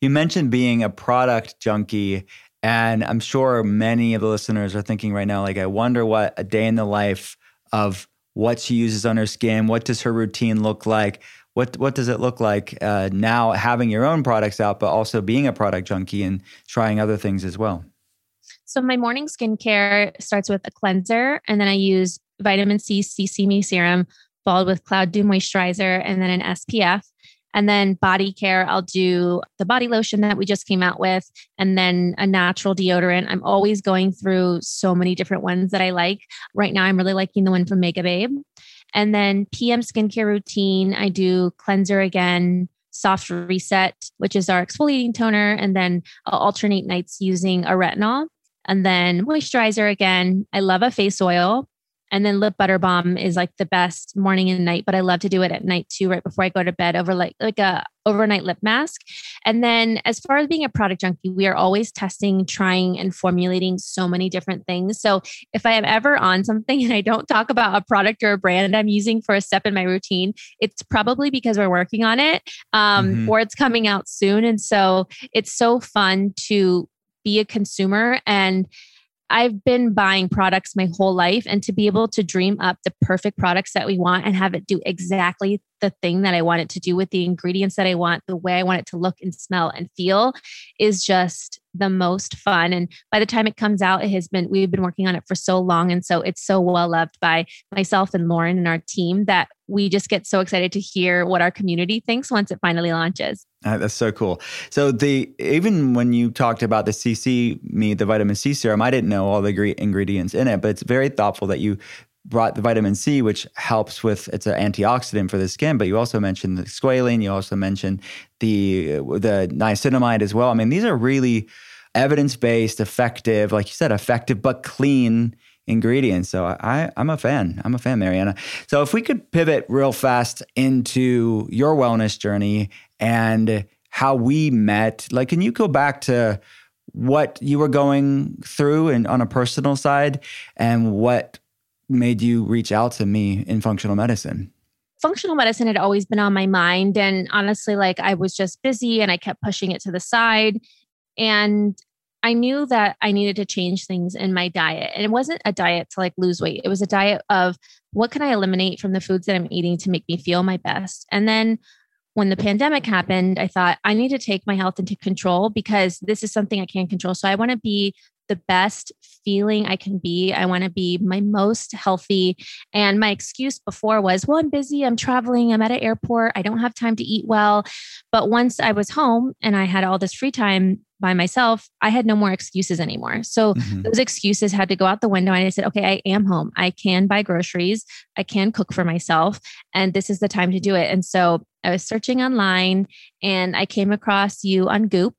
You mentioned being a product junkie, and I'm sure many of the listeners are thinking right now, like, I wonder what a day in the life of what she uses on her skin, what does her routine look like? What, what does it look like uh, now having your own products out, but also being a product junkie and trying other things as well? So my morning skincare starts with a cleanser, and then I use vitamin C CC Me serum, followed with Cloud Dew moisturizer, and then an SPF. And then body care, I'll do the body lotion that we just came out with, and then a natural deodorant. I'm always going through so many different ones that I like. Right now, I'm really liking the one from Megababe. And then PM skincare routine, I do cleanser again, soft reset, which is our exfoliating toner, and then I'll alternate nights using a retinol. And then moisturizer again. I love a face oil. And then lip butter balm is like the best morning and night, but I love to do it at night too, right before I go to bed over like like a overnight lip mask. And then as far as being a product junkie, we are always testing, trying, and formulating so many different things. So if I am ever on something and I don't talk about a product or a brand I'm using for a step in my routine, it's probably because we're working on it um, mm-hmm. or it's coming out soon. And so it's so fun to be a consumer and I've been buying products my whole life, and to be able to dream up the perfect products that we want and have it do exactly the thing that I want it to do with the ingredients that I want, the way I want it to look and smell and feel is just the most fun. And by the time it comes out, it has been, we've been working on it for so long. And so it's so well loved by myself and Lauren and our team that we just get so excited to hear what our community thinks once it finally launches. Uh, that's so cool. So the even when you talked about the CC me the vitamin C serum, I didn't know all the great ingredients in it, but it's very thoughtful that you brought the vitamin C, which helps with it's an antioxidant for the skin. But you also mentioned the squalene. You also mentioned the the niacinamide as well. I mean, these are really evidence based, effective, like you said, effective but clean ingredients. So I, I'm a fan. I'm a fan, Marianna. So if we could pivot real fast into your wellness journey and how we met, like, can you go back to what you were going through and on a personal side and what made you reach out to me in functional medicine? Functional medicine had always been on my mind. And honestly, like I was just busy and I kept pushing it to the side. And I knew that I needed to change things in my diet. And it wasn't a diet to like lose weight. It was a diet of what can I eliminate from the foods that I'm eating to make me feel my best. And then when the pandemic happened, I thought I need to take my health into control because this is something I can't control. So I want to be the best feeling I can be. I want to be my most healthy. And my excuse before was, well, I'm busy, I'm traveling, I'm at an airport, I don't have time to eat well. But once I was home and I had all this free time by myself, I had no more excuses anymore. So mm-hmm. those excuses had to go out the window. And I said, okay, I am home. I can buy groceries, I can cook for myself, and this is the time to do it. And so I was searching online and I came across you on Goop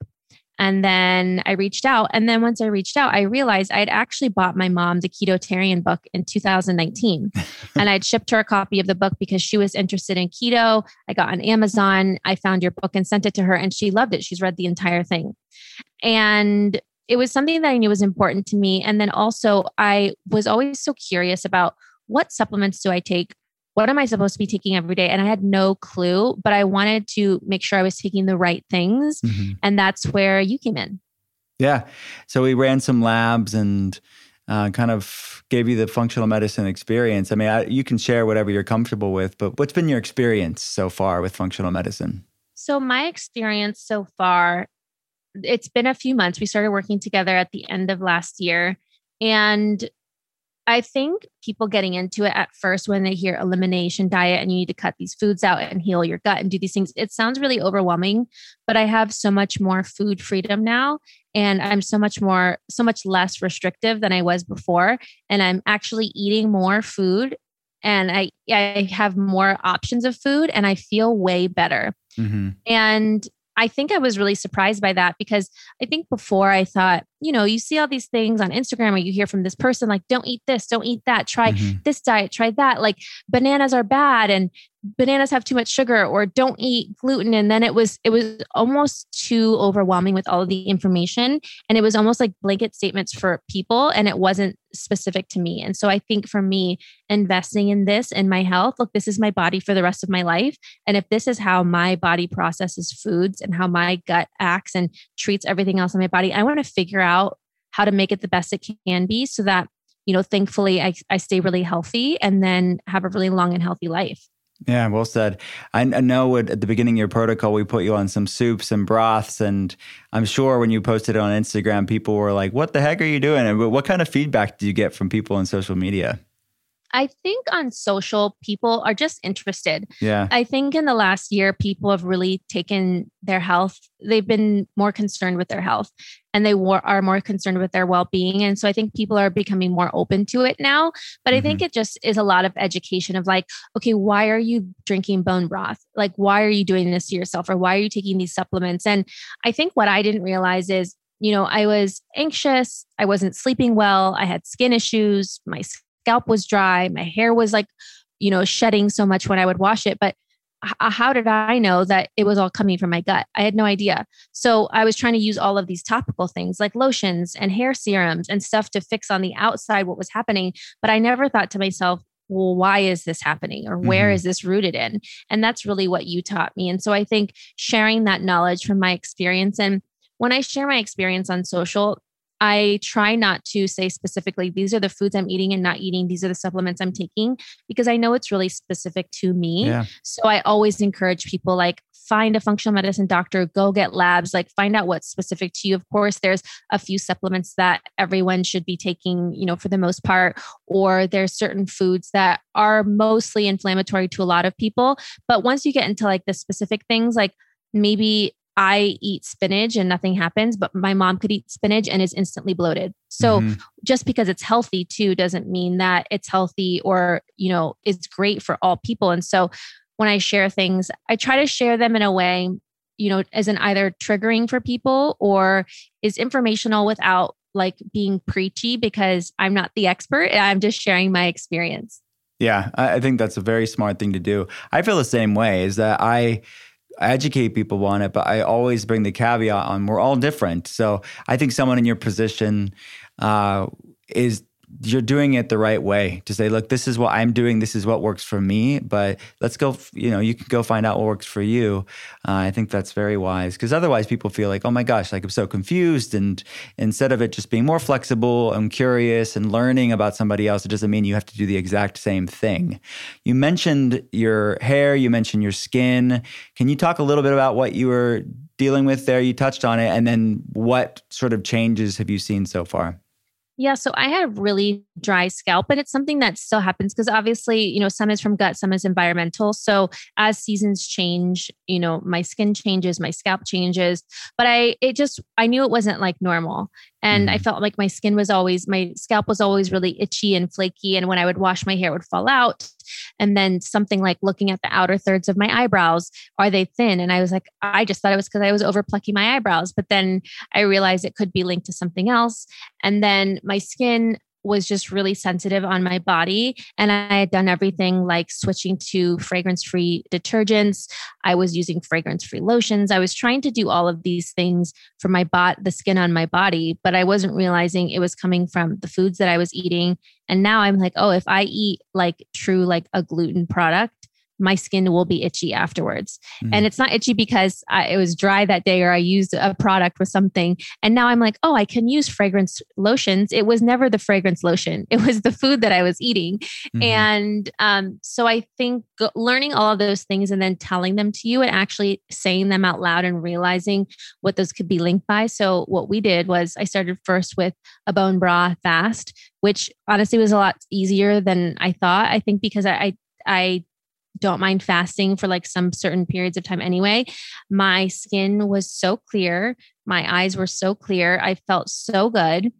and then I reached out. And then once I reached out, I realized I'd actually bought my mom the Ketotarian book in 2019. and I'd shipped her a copy of the book because she was interested in keto. I got on Amazon. I found your book and sent it to her, and she loved it. She's read the entire thing. And it was something that I knew was important to me. And then also, I was always so curious about what supplements do I take? What am I supposed to be taking every day? And I had no clue, but I wanted to make sure I was taking the right things. Mm-hmm. And that's where you came in. Yeah. So we ran some labs and uh, kind of gave you the functional medicine experience. I mean, I, you can share whatever you're comfortable with, but what's been your experience so far with functional medicine? So, my experience so far, it's been a few months. We started working together at the end of last year. And I think people getting into it at first when they hear elimination diet and you need to cut these foods out and heal your gut and do these things, it sounds really overwhelming. But I have so much more food freedom now. And I'm so much more, so much less restrictive than I was before. And I'm actually eating more food and I, I have more options of food and I feel way better. Mm-hmm. And I think I was really surprised by that because I think before I thought, you know, you see all these things on Instagram or you hear from this person like, don't eat this, don't eat that, try mm-hmm. this diet, try that. Like bananas are bad and bananas have too much sugar or don't eat gluten. And then it was it was almost too overwhelming with all of the information. And it was almost like blanket statements for people and it wasn't specific to me. And so i think for me investing in this in my health look this is my body for the rest of my life. And if this is how my body processes foods and how my gut acts and treats everything else in my body i want to figure out how to make it the best it can be so that you know thankfully I, I stay really healthy and then have a really long and healthy life yeah, well said. I, I know at, the beginning of your protocol, we put you on some soups and broths. And I'm sure when you posted it on Instagram, people were like, what the heck are you doing? And what kind of feedback do you get from people on social media? I think on social, people are just interested. Yeah. I think in the last year, people have really taken their health, they've been more concerned with their health and they are more concerned with their well being. And so I think people are becoming more open to it now. But mm-hmm. I think mm-hmm. it just is a lot of education of like, okay, why are you drinking bone broth? Like, why are you doing this to yourself? Or why are you taking these supplements? And I think what I didn't realize is, you know, I was anxious. I wasn't sleeping well. I had skin issues. My scalp was dry, my hair was like, you know, shedding so much when I would wash it. But how did I know that it was all coming from my gut? I had no idea. So I was trying to use all of these topical things like lotions and hair serums and stuff to fix on the outside what was happening. But I never thought to myself, well, why is this happening or where mm-hmm. is this rooted in? And that's really what you taught me. And so I think sharing that knowledge from my experience and when I share my experience on social, I try not to say specifically, these are the foods I'm eating and not eating, these are the supplements I'm taking, because I know it's really specific to me. Yeah. So I always encourage people like, find a functional medicine doctor, go get labs, like find out what's specific to you. Of course, there's a few supplements that everyone should be taking, you know, for the most part, or there's certain foods that are mostly inflammatory to a lot of people. But once you get into like the specific things, like maybe I eat spinach and nothing happens, but my mom could eat spinach and is instantly bloated. So mm-hmm. just because it's healthy too doesn't mean that it's healthy or, you know, it's great for all people. And so when I share things, I try to share them in a way, you know, as an either triggering for people or is informational without like being preachy because I'm not the expert. I'm just sharing my experience. Yeah, I think that's a very smart thing to do. I feel the same way is that I educate people on it, but I always bring the caveat on we're all different. So I think someone in your position uh, is you're doing it the right way to say, look, this is what I'm doing. This is what works for me. But let's go, you know, you can go find out what works for you. Uh, I think that's very wise because otherwise people feel like, oh my gosh, like I'm so confused. And instead of it just being more flexible and curious and learning about somebody else, it doesn't mean you have to do the exact same thing. You mentioned your hair, you mentioned your skin. Can you talk a little bit about what you were dealing with there? You touched on it. And then what sort of changes have you seen so far? Yeah, so I had a really dry scalp, and it's something that still happens because obviously, you know, some is from gut, some is environmental. So as seasons change, you know, my skin changes, my scalp changes, but I it just I knew it wasn't like normal. And mm-hmm. I felt like my skin was always my scalp was always really itchy and flaky and when I would wash my hair it would fall out. And then something like looking at the outer thirds of my eyebrows, are they thin? And I was like, I just thought it was because I was over plucking my eyebrows. But then I realized it could be linked to something else. And then my skin was just really sensitive on my body. And I had done everything like switching to fragrance free detergents. I was using fragrance free lotions. I was trying to do all of these things for my bot, the skin on my body, but I wasn't realizing it was coming from the foods that I was eating. And now I'm like, oh, if I eat like true, like a gluten product, my skin will be itchy afterwards. Mm. And it's not itchy because I, it was dry that day or I used a product with something. And now I'm like, oh, I can use fragrance lotions. It was never the fragrance lotion, it was the food that I was eating. Mm-hmm. And um, so I think learning all of those things and then telling them to you and actually saying them out loud and realizing what those could be linked by. So what we did was I started first with a bone broth fast, which honestly was a lot easier than I thought. I think because I, I I don't mind fasting for like some certain periods of time anyway. My skin was so clear. My eyes were so clear. I felt so good.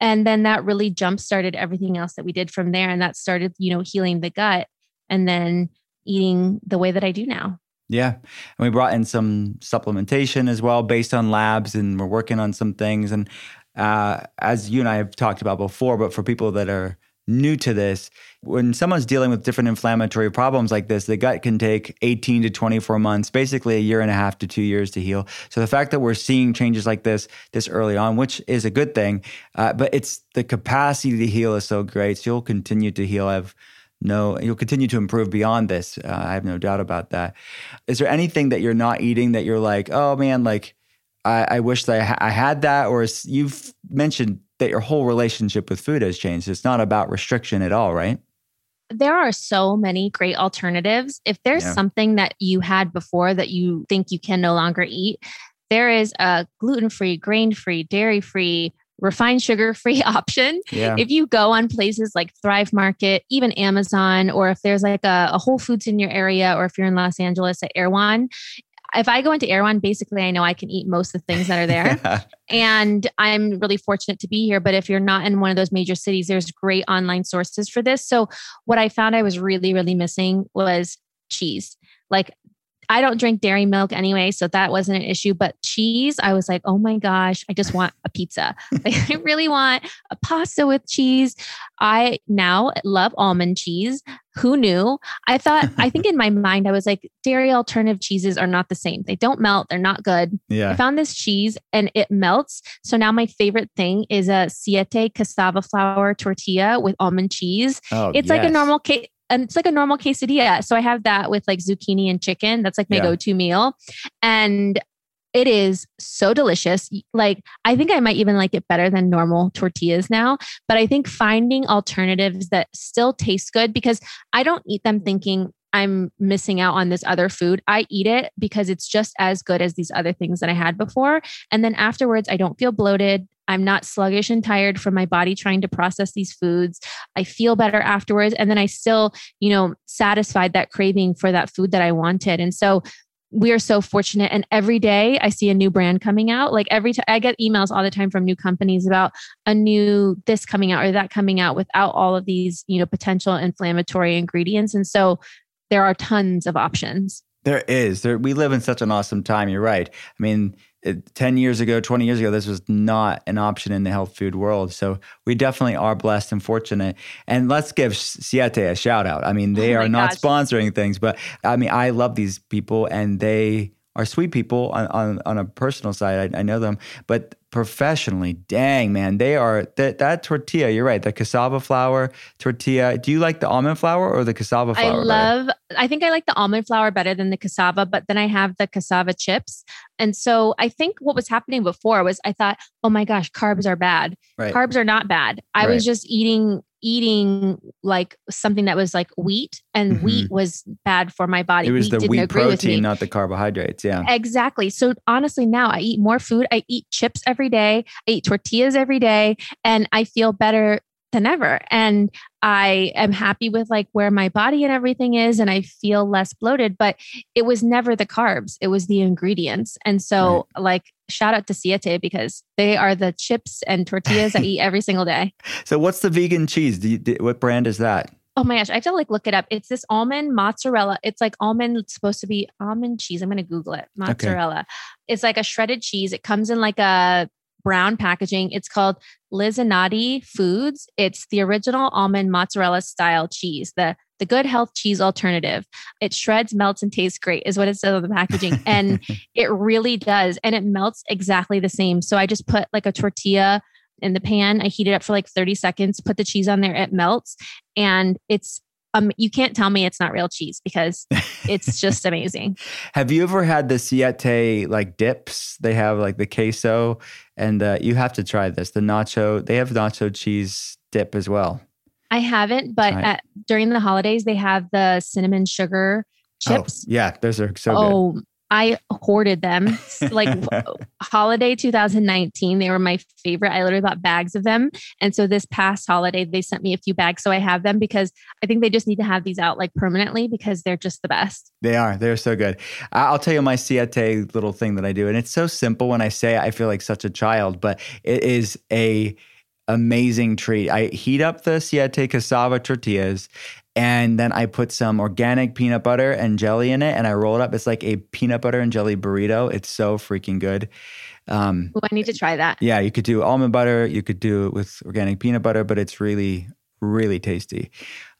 And then that really jump started everything else that we did from there. And that started, you know, healing the gut and then eating the way that I do now. Yeah. And we brought in some supplementation as well based on labs, and we're working on some things. And uh, as you and I have talked about before, but for people that are new to this. When someone's dealing with different inflammatory problems like this, the gut can take 18 to 24 months, basically a year and a half to two years to heal. So the fact that we're seeing changes like this this early on, which is a good thing, uh, but it's the capacity to heal is so great. So you'll continue to heal. I've no, you'll continue to improve beyond this. Uh, I have no doubt about that. Is there anything that you're not eating that you're like, oh man, like I, I wish that I, ha- I had that? Or you've mentioned that your whole relationship with food has changed. It's not about restriction at all, right? There are so many great alternatives. If there's yeah. something that you had before that you think you can no longer eat, there is a gluten free, grain free, dairy free, refined sugar free option. Yeah. If you go on places like Thrive Market, even Amazon, or if there's like a, a Whole Foods in your area, or if you're in Los Angeles at Erewhon, if I go into Erewhon, basically I know I can eat most of the things that are there. yeah. And I'm really fortunate to be here. But if you're not in one of those major cities, there's great online sources for this. So what I found I was really, really missing was cheese. Like I don't drink dairy milk anyway, so that wasn't an issue. But cheese, I was like, oh my gosh, I just want a pizza. I really want a pasta with cheese. I now love almond cheese. Who knew? I thought, I think in my mind, I was like, dairy alternative cheeses are not the same. They don't melt, they're not good. Yeah. I found this cheese and it melts. So now my favorite thing is a siete cassava flour tortilla with almond cheese. Oh, it's yes. like a normal cake and it's like a normal quesadilla. So I have that with like zucchini and chicken. That's like my yeah. go-to meal. And it is so delicious. Like, I think I might even like it better than normal tortillas now. But I think finding alternatives that still taste good because I don't eat them thinking I'm missing out on this other food. I eat it because it's just as good as these other things that I had before. And then afterwards, I don't feel bloated. I'm not sluggish and tired from my body trying to process these foods. I feel better afterwards. And then I still, you know, satisfied that craving for that food that I wanted. And so we are so fortunate. And every day I see a new brand coming out. Like every time I get emails all the time from new companies about a new this coming out or that coming out without all of these, you know, potential inflammatory ingredients. And so there are tons of options. There is. There, we live in such an awesome time. You're right. I mean, 10 years ago, 20 years ago, this was not an option in the health food world. So we definitely are blessed and fortunate. And let's give Siete a shout out. I mean, they oh are not sponsoring things, but I mean, I love these people and they are sweet people on, on, on a personal side. I, I know them, but professionally. Dang, man, they are that that tortilla. You're right. The cassava flour tortilla. Do you like the almond flour or the cassava flour? I love. Better? I think I like the almond flour better than the cassava, but then I have the cassava chips. And so I think what was happening before was I thought, oh my gosh, carbs are bad. Right. Carbs are not bad. I right. was just eating eating like something that was like wheat and mm-hmm. wheat was bad for my body. It was wheat the wheat protein, not the carbohydrates. Yeah. Exactly. So honestly, now I eat more food. I eat chips every day. I eat tortillas every day and I feel better than ever. And I am happy with like where my body and everything is, and I feel less bloated. But it was never the carbs, it was the ingredients. And so, right. like, shout out to Siete because they are the chips and tortillas I eat every single day. So, what's the vegan cheese? Do you, do, what brand is that? Oh my gosh, I have to like look it up. It's this almond mozzarella. It's like almond, it's supposed to be almond cheese. I'm going to Google it. Mozzarella. Okay. It's like a shredded cheese. It comes in like a brown packaging. It's called Lisanatti Foods. It's the original almond mozzarella style cheese, the the good health cheese alternative. It shreds, melts, and tastes great, is what it says on the packaging. And it really does. And it melts exactly the same. So I just put like a tortilla in the pan. I heat it up for like 30 seconds, put the cheese on there, it melts. And it's um, you can't tell me it's not real cheese because it's just amazing. have you ever had the Siete like dips? They have like the queso, and uh, you have to try this. The nacho, they have nacho cheese dip as well. I haven't, but at, during the holidays, they have the cinnamon sugar oh, chips. Oh, yeah, those are so good. oh, good. I hoarded them. like holiday 2019, they were my favorite. I literally bought bags of them. And so this past holiday, they sent me a few bags. So I have them because I think they just need to have these out like permanently because they're just the best. They are. They're so good. I'll tell you my Siete little thing that I do. And it's so simple when I say I feel like such a child, but it is a amazing treat. I heat up the Siete cassava tortillas and then I put some organic peanut butter and jelly in it, and I roll it up. It's like a peanut butter and jelly burrito. It's so freaking good. Um, I need to try that. Yeah, you could do almond butter. You could do it with organic peanut butter, but it's really, really tasty.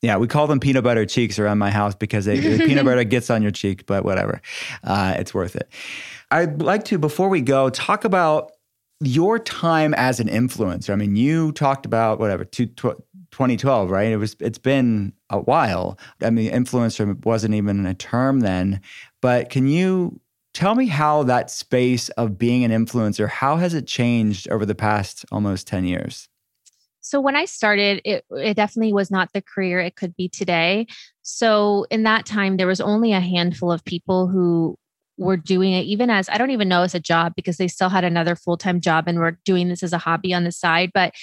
Yeah, we call them peanut butter cheeks around my house because they, the peanut butter gets on your cheek, but whatever. Uh, it's worth it. I'd like to, before we go, talk about your time as an influencer. I mean, you talked about whatever, two, 2012, right? It was it's been a while. I mean, influencer wasn't even a term then, but can you tell me how that space of being an influencer, how has it changed over the past almost 10 years? So when I started, it, it definitely was not the career it could be today. So in that time, there was only a handful of people who were doing it, even as I don't even know as a job because they still had another full time job and were doing this as a hobby on the side. But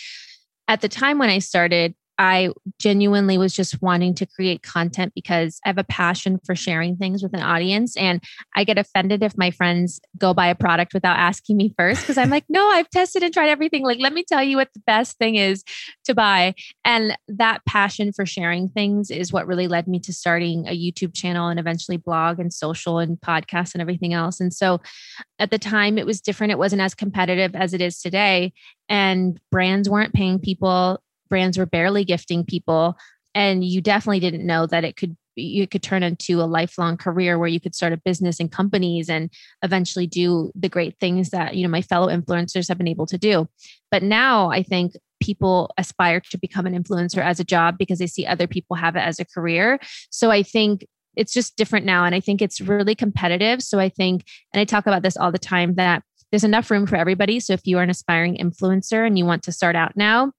at the time when I started, I genuinely was just wanting to create content because I have a passion for sharing things with an audience. And I get offended if my friends go buy a product without asking me first because I'm like, no, I've tested and tried everything. Like, let me tell you what the best thing is to buy. And that passion for sharing things is what really led me to starting a YouTube channel and eventually blog and social and podcast and everything else. And so at the time, it was different. It wasn't as competitive as it is today. And brands weren't paying people brands were barely gifting people and you definitely didn't know that it could you could turn into a lifelong career where you could start a business and companies and eventually do the great things that you know my fellow influencers have been able to do. But now i think people aspire to become an influencer as a job because they see other people have it as a career. So i think it's just different now and i think it's really competitive. So i think and i talk about this all the time that there's enough room for everybody. So if you are an aspiring influencer and you want to start out now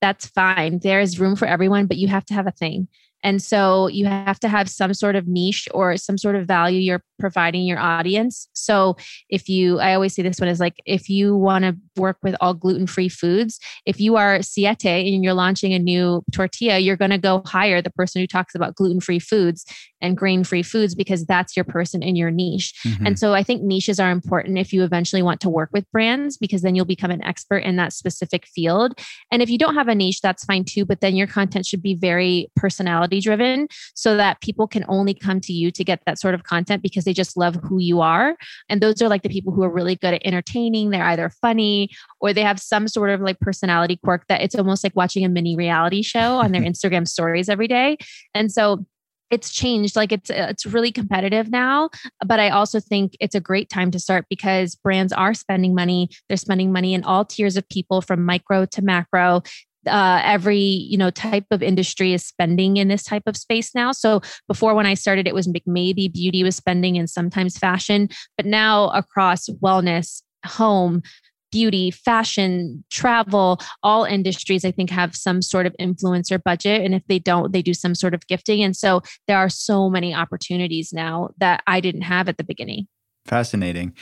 that's fine. There's room for everyone, but you have to have a thing. And so you have to have some sort of niche or some sort of value you're providing your audience. So if you, I always say this one is like, if you want to work with all gluten free foods, if you are Siete and you're launching a new tortilla, you're going to go hire the person who talks about gluten free foods and grain free foods because that's your person in your niche. Mm-hmm. And so I think niches are important if you eventually want to work with brands because then you'll become an expert in that specific field. And if you don't have a niche, that's fine too. But then your content should be very personality driven so that people can only come to you to get that sort of content because they just love who you are. And those are like the people who are really good at entertaining. They're either funny or they have some sort of like personality quirk that it's almost like watching a mini reality show on their Instagram stories every day. And so it's changed like it's uh, it's really competitive now but i also think it's a great time to start because brands are spending money they're spending money in all tiers of people from micro to macro uh, every you know type of industry is spending in this type of space now so before when i started it was maybe beauty was spending and sometimes fashion but now across wellness home beauty, fashion, travel, all industries, I think, have some sort of influencer budget. And if they don't, they do some sort of gifting. And so there are so many opportunities now that I didn't have at the beginning. Fascinating.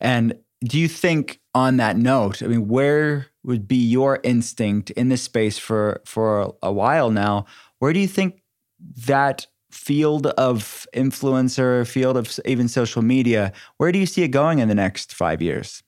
And do you think on that note, I mean, where would be your instinct in this space for for a while now? Where do you think that field of influencer, field of even social media, where do you see it going in the next five years?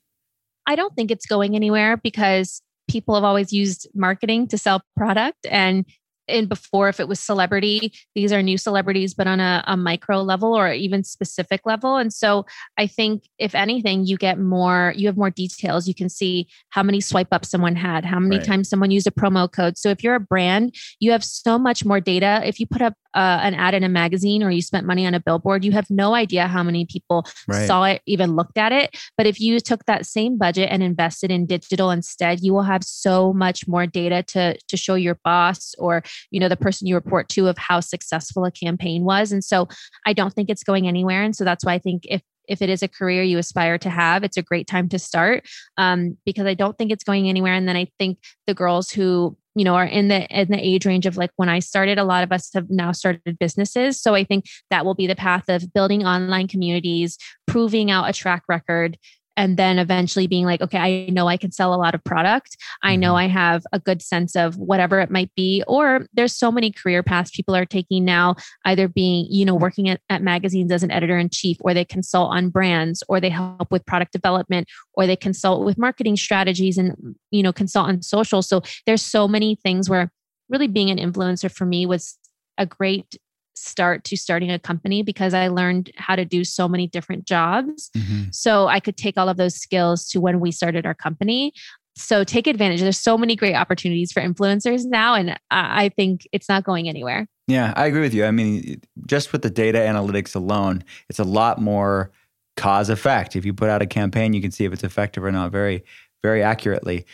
I don't think it's going anywhere because people have always used marketing to sell product and and before if it was celebrity these are new celebrities but on a, a, micro level or even specific level. And so i think if anything you get more you have more details. You can see how many swipe ups someone had how many right. times someone used a promo code. So if you're a brand you have so much more data. If you put up uh, an ad in a magazine or you spent money on a billboard you have no idea how many people right. saw it even looked at it. But if you took that same budget and invested in digital instead you will have so much more data to to show your boss or you know the person you report to of how successful a campaign was. And so i don't think it's going anywhere. And so that's why i think if if it is a career you aspire to have it's a great time to start um, because i don't think it's going anywhere. And then i think the girls who you know are in the in the age range of like when i started a lot of us have now started businesses. So i think that will be the path of building online communities proving out a track record and then eventually being like okay i know i can sell a lot of product. I know mm-hmm. i have a good sense of whatever it might be. Or there's so many career paths people are taking now either being you know working at, at magazines as an editor in chief or they consult on brands or they help with product development or they consult with marketing strategies and you know consult on social. So there's so many things where really being an influencer for me was a great start to starting a company because I learned how to do so many different jobs. Mm-hmm. So I could take all of those skills to when we started our company. So take advantage. There's so many great opportunities for influencers now, and I think it's not going anywhere. Yeah, I agree with you. I mean, just with the data analytics alone, it's a lot more cause effect. If you put out a campaign, you can see if it's effective or not very, very accurately.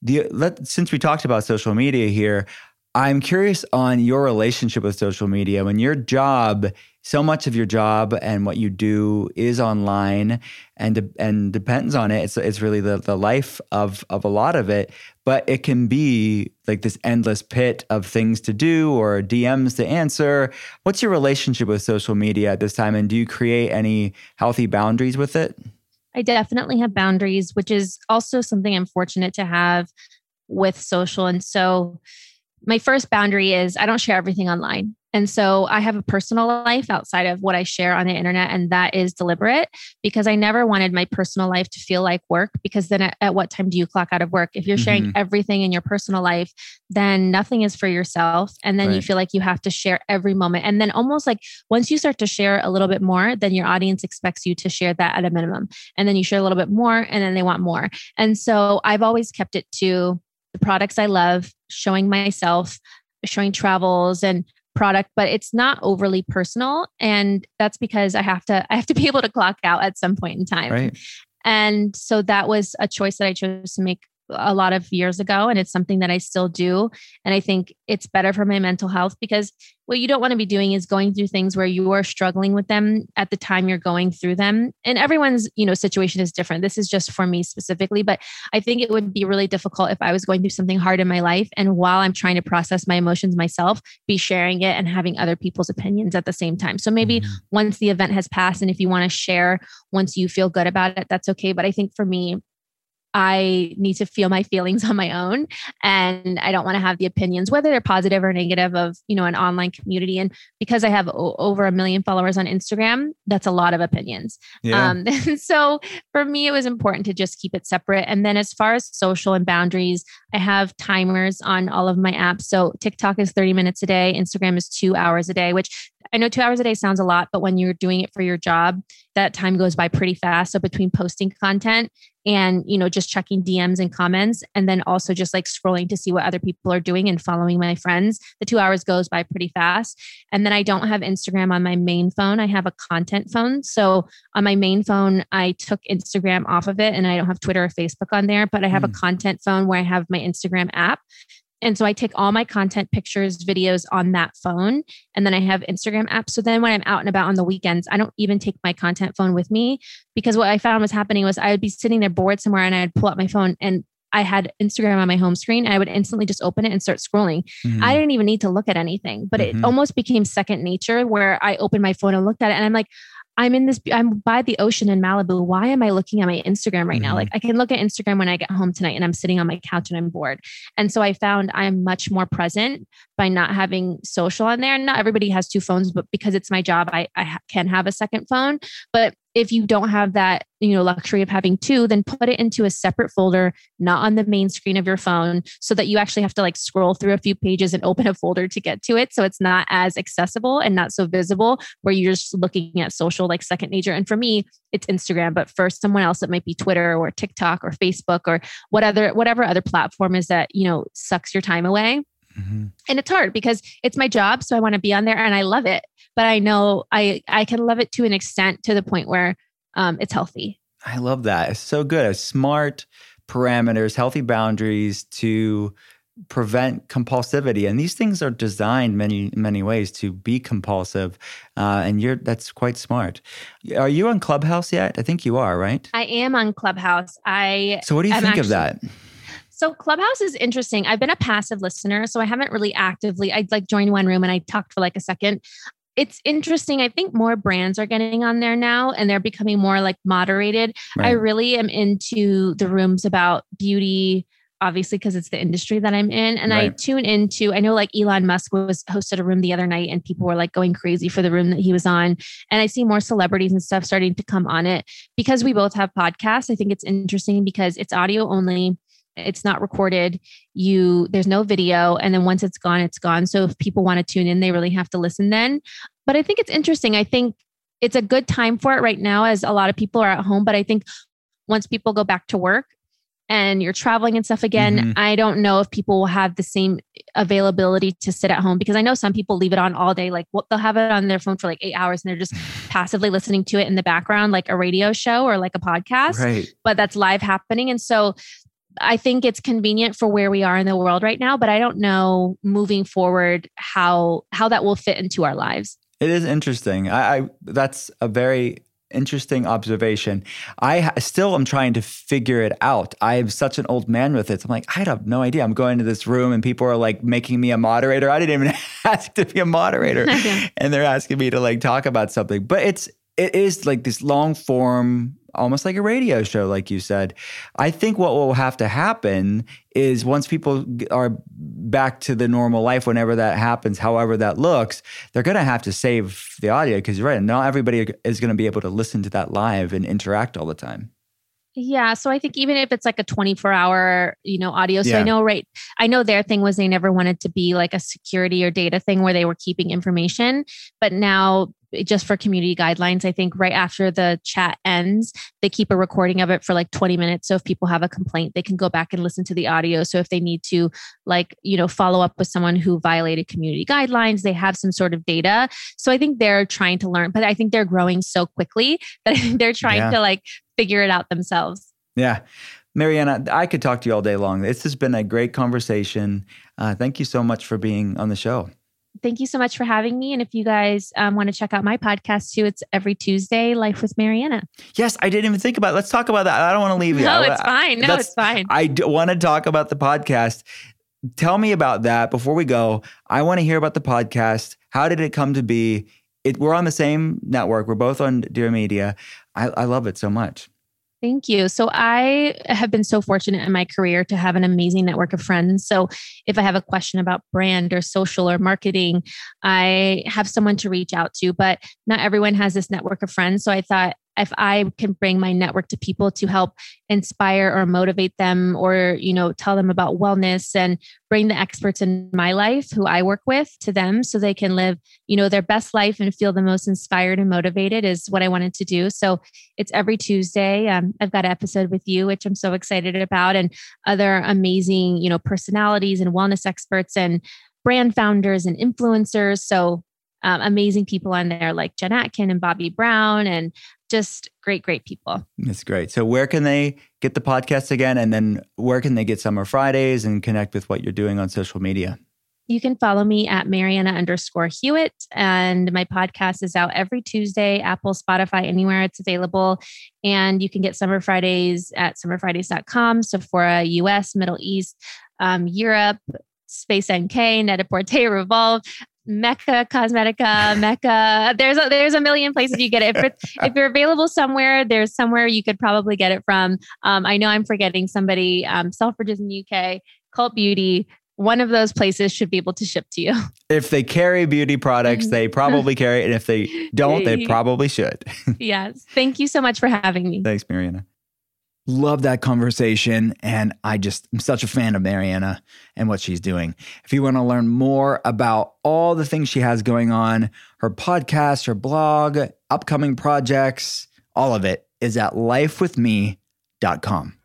The, let, since we talked about social media here, I'm curious on your relationship with social media. When your job, so much of your job and what you do is online and and depends on it. It's, it's really the, the life of, of a lot of it, but it can be like this endless pit of things to do or DMs to answer. What's your relationship with social media at this time? And do you create any healthy boundaries with it? I definitely have boundaries, which is also something I'm fortunate to have with social. And so my first boundary is I don't share everything online. And so I have a personal life outside of what I share on the internet, and that is deliberate because I never wanted my personal life to feel like work. Because then at, at what time do you clock out of work? If you're sharing mm-hmm. everything in your personal life, then nothing is for yourself. And then right. you feel like you have to share every moment. And then almost like once you start to share a little bit more, then your audience expects you to share that at a minimum. And then you share a little bit more, and then they want more. And so I've always kept it to the products I love, showing myself, showing travels and product, but it's not overly personal. And that's because I have to I have to be able to clock out at some point in time. Right. And so that was a choice that I chose to make a lot of years ago and it's something that I still do. And I think it's better for my mental health because what you don't want to be doing is going through things where you are struggling with them at the time you're going through them. And everyone's you know situation is different. This is just for me specifically but I think it would be really difficult if I was going through something hard in my life and while I'm trying to process my emotions myself be sharing it and having other people's opinions at the same time. So maybe mm-hmm. once the event has passed and if you want to share once you feel good about it that's okay. But I think for me I need to feel my feelings on my own and I don't want to have the opinions whether they're positive or negative of, you know, an online community and because I have o- over a million followers on Instagram, that's a lot of opinions. Yeah. Um so for me it was important to just keep it separate and then as far as social and boundaries, I have timers on all of my apps. So TikTok is 30 minutes a day, Instagram is 2 hours a day, which I know two hours a day sounds a lot, but when you're doing it for your job, that time goes by pretty fast. So between posting content and, you know, just checking DMs and comments, and then also just like scrolling to see what other people are doing and following my friends, the two hours goes by pretty fast. And then I don't have Instagram on my main phone. I have a content phone. So on my main phone, I took Instagram off of it and I don't have Twitter or Facebook on there, but I have mm. a hmm. content phone where I have my Instagram app. And so I take all my content pictures, videos on that phone. And then I have Instagram apps. So then when I'm out and about on the weekends, I don't even take my content phone with me because what I found was happening was I would be sitting there bored somewhere and I'd pull out my phone and I had Instagram on my home screen. and I would instantly just open it and start scrolling. Mm-hmm. I didn't even need to look at anything, but mm-hmm. it almost became second nature where I opened my phone and looked at it and I'm like, I'm in this, I'm by the ocean in Malibu. Why am I looking at my Instagram right mm-hmm. now? Like I can look at Instagram when I get home tonight and I'm sitting on my couch and I'm bored. And so I found I'm much more present by not having social on there. Not everybody has two phones, but because it's my job, I, I can have a second phone. But if you don't have that you know luxury of having two then put it into a separate folder not on the main screen of your phone so that you actually have to like scroll through a few pages and open a folder to get to it so it's not as accessible and not so visible where you're just looking at social like second nature and for me it's instagram but for someone else it might be twitter or tiktok or facebook or what other whatever other platform is that you know sucks your time away Mm-hmm. And it's hard because it's my job. So I want to be on there and I love it. But I know I, I can love it to an extent to the point where um, it's healthy. I love that. It's so good. Smart parameters, healthy boundaries to prevent compulsivity and these things are designed many many ways to be compulsive uh, and you're that's quite smart are you on clubhouse yet i think you are right i am on clubhouse i so what do you think actually, of that so Clubhouse is interesting. I've been a passive listener, so I haven't really actively. I'd like joined one room and I talked for like a second. It's interesting. I think more brands are getting on there now and they're becoming more like moderated. Right. I really am into the rooms about beauty, obviously because it's the industry that I'm in. And right. I tune into, I know like Elon Musk was hosted a room the other night and people were like going crazy for the room that he was on. And I see more celebrities and stuff starting to come on it because we both have podcasts. I think it's interesting because it's audio only it's not recorded you there's no video and then once it's gone it's gone. So if people want to tune in they really have to listen then. But i think it's interesting. I think it's a good time for it right now as a lot of people are at home but i think once people go back to work and you're traveling and stuff again mm-hmm. i don't know if people will have the same availability to sit at home because i know some people leave it on all day. Like what they'll have it on their phone for like eight hours and they're just passively listening to it in the background like a radio show or like a podcast. Right. but that's live happening. And so I think it's convenient for where we are in the world right now, but I don't know moving forward how how that will fit into our lives. It is interesting. I, I that's a very interesting observation. I still am trying to figure it out. I'm such an old man with it. I'm like, I have no idea. I'm going to this room and people are like making me a moderator. I didn't even ask to be a moderator. and they're asking me to like talk about something. But it's it is like this long form almost like a radio show, like you said. I think what will have to happen is once people are back to the normal life, whenever that happens, however that looks, they're going to have to save the audio because you're right. Not everybody is going to be able to listen to that live and interact all the time. Yeah. So I think even if it's like a 24 hour, you know, audio. So yeah. I know, right. I know their thing was they never wanted to be like a security or data thing where they were keeping information. But now just for community guidelines. I think right after the chat ends, they keep a recording of it for like 20 minutes. So if people have a complaint, they can go back and listen to the audio. So if they need to, like, you know, follow up with someone who violated community guidelines, they have some sort of data. So I think they're trying to learn, but I think they're growing so quickly that they're trying yeah. to like figure it out themselves. Yeah. Marianna, I could talk to you all day long. This has been a great conversation. Uh, thank you so much for being on the show thank you so much for having me. And if you guys um, want to check out my podcast too, it's every Tuesday, Life with Marianna. Yes, I didn't even think about it. Let's talk about that. I don't want to leave you. No, it's fine. No, it's fine. I d- want to talk about the podcast. Tell me about that before we go. I want to hear about the podcast. How did it come to be? It, we're on the same network. We're both on Dear Media. I, I love it so much. Thank you. So I have been so fortunate in my career to have an amazing network of friends. So if I have a question about brand or social or marketing, I have someone to reach out to, but not everyone has this network of friends. So I thought if I can bring my network to people to help inspire or motivate them or, you know, tell them about wellness and bring the experts in my life who I work with to them so they can live, you know, their best life and feel the most inspired and motivated is what I wanted to do. So it's every Tuesday. Um, I've got an episode with you, which I'm so excited about, and other amazing, you know, personalities and wellness experts and brand founders and influencers. So um, amazing people on there like Jen Atkin and Bobbi Brown and just great, great people. That's great. So, where can they get the podcast again? And then where can they get Summer Fridays and connect with what you're doing on social media? You can follow me at Marianna underscore Hewitt. And my podcast is out every Tuesday, Apple, Spotify, anywhere it's available. And you can get Summer Fridays at summerfridays.com. Sephora, US, Middle East, um, Europe, Space NK, Net-a-Porter, Revolve, Mecca Cosmetica, Mecca. There's a, there's a million places you get it. If, if you're available somewhere, there's somewhere you could probably get it from. Um, I know I'm forgetting somebody. Um, Selfridges in the UK, Cult Beauty. One of those places should be able to ship to you. If they carry beauty products, they probably carry it. And if they don't, they probably should. yes. Thank you so much for having me. Thanks, Marianna. Love that conversation. And I just am such a fan of Marianna and what she's doing. If you want to learn more about all the things she has going on, her podcast, her blog, upcoming projects, all of it is at lifewithme.com.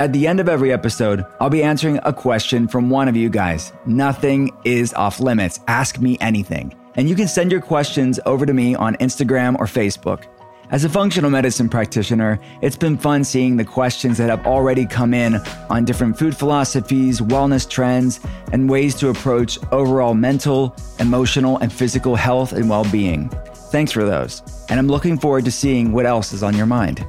At the end of every episode, I'll be answering a question from one of you guys. Nothing is off limits. Ask me anything. And you can send your questions over to me on Instagram or Facebook. As a functional medicine practitioner, it's been fun seeing the questions that have already come in on different food philosophies, wellness trends, and ways to approach overall mental, emotional, and physical health and well being. Thanks for those, and I'm looking forward to seeing what else is on your mind.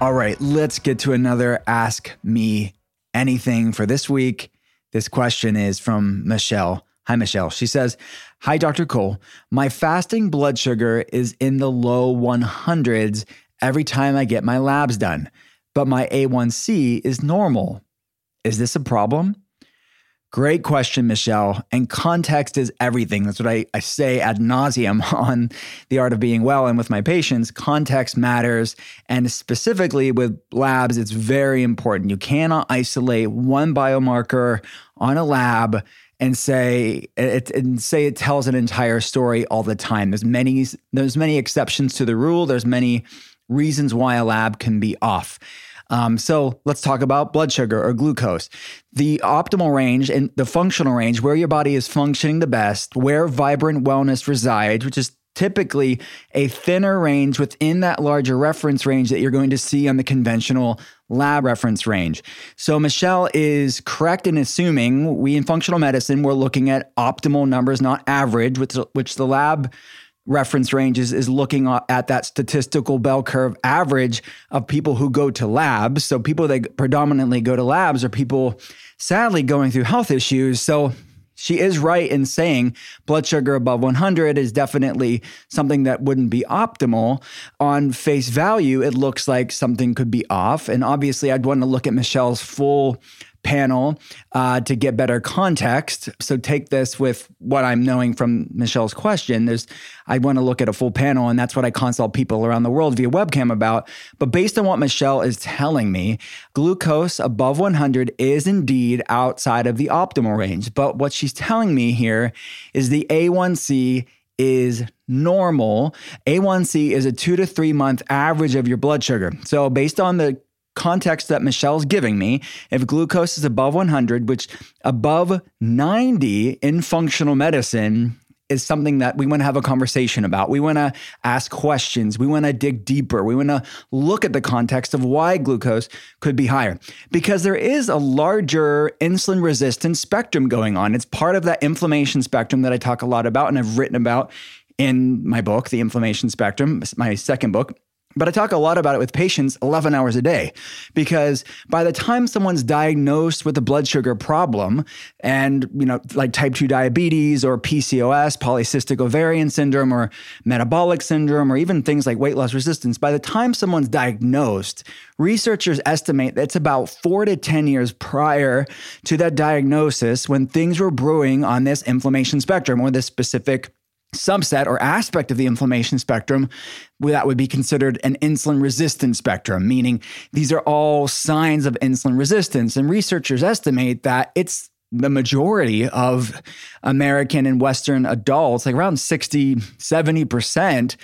All right, let's get to another Ask Me Anything for this week. This question is from Michelle. Hi, Michelle. She says, Hi, Dr. Cole. My fasting blood sugar is in the low 100s every time I get my labs done, but my A1C is normal. Is this a problem? Great question, Michelle. And context is everything. That's what I, I say ad nauseum on the art of being well. And with my patients, context matters. And specifically with labs, it's very important. You cannot isolate one biomarker on a lab and say it and say it tells an entire story all the time. There's many there's many exceptions to the rule. There's many reasons why a lab can be off. Um, so let's talk about blood sugar or glucose. The optimal range and the functional range, where your body is functioning the best, where vibrant wellness resides, which is typically a thinner range within that larger reference range that you're going to see on the conventional lab reference range. So Michelle is correct in assuming we in functional medicine we're looking at optimal numbers, not average, which which the lab reference range is, is looking at that statistical bell curve average of people who go to labs. So people that predominantly go to labs are people sadly going through health issues. So she is right in saying blood sugar above 100 is definitely something that wouldn't be optimal. On face value, it looks like something could be off. And obviously, I'd want to look at Michelle's full panel uh, to get better context. So take this with what I'm knowing from Michelle's question. There's, I want to look at a full panel, and that's what I consult people around the world via webcam about. But based on what Michelle is telling me, glucose above 100 is indeed outside of the optimal range. But what she's telling me here is the A1C is normal. A1C is a two to three month average of your blood sugar. So, based on the context that Michelle's giving me, if glucose is above 100, which above 90 in functional medicine is something that we want to have a conversation about. We want to ask questions. We want to dig deeper. We want to look at the context of why glucose could be higher because there is a larger insulin resistance spectrum going on. It's part of that inflammation spectrum that I talk a lot about and I've written about in my book, The Inflammation Spectrum, my second book. But I talk a lot about it with patients 11 hours a day because by the time someone's diagnosed with a blood sugar problem and, you know, like type 2 diabetes or PCOS, polycystic ovarian syndrome or metabolic syndrome or even things like weight loss resistance, by the time someone's diagnosed, researchers estimate that it's about 4 to 10 years prior to that diagnosis when things were brewing on this inflammation spectrum or this specific subset or aspect of the inflammation spectrum that would be considered an insulin resistant spectrum, meaning these are all signs of insulin resistance. And researchers estimate that it's the majority of American and Western adults, like around 60, 70%,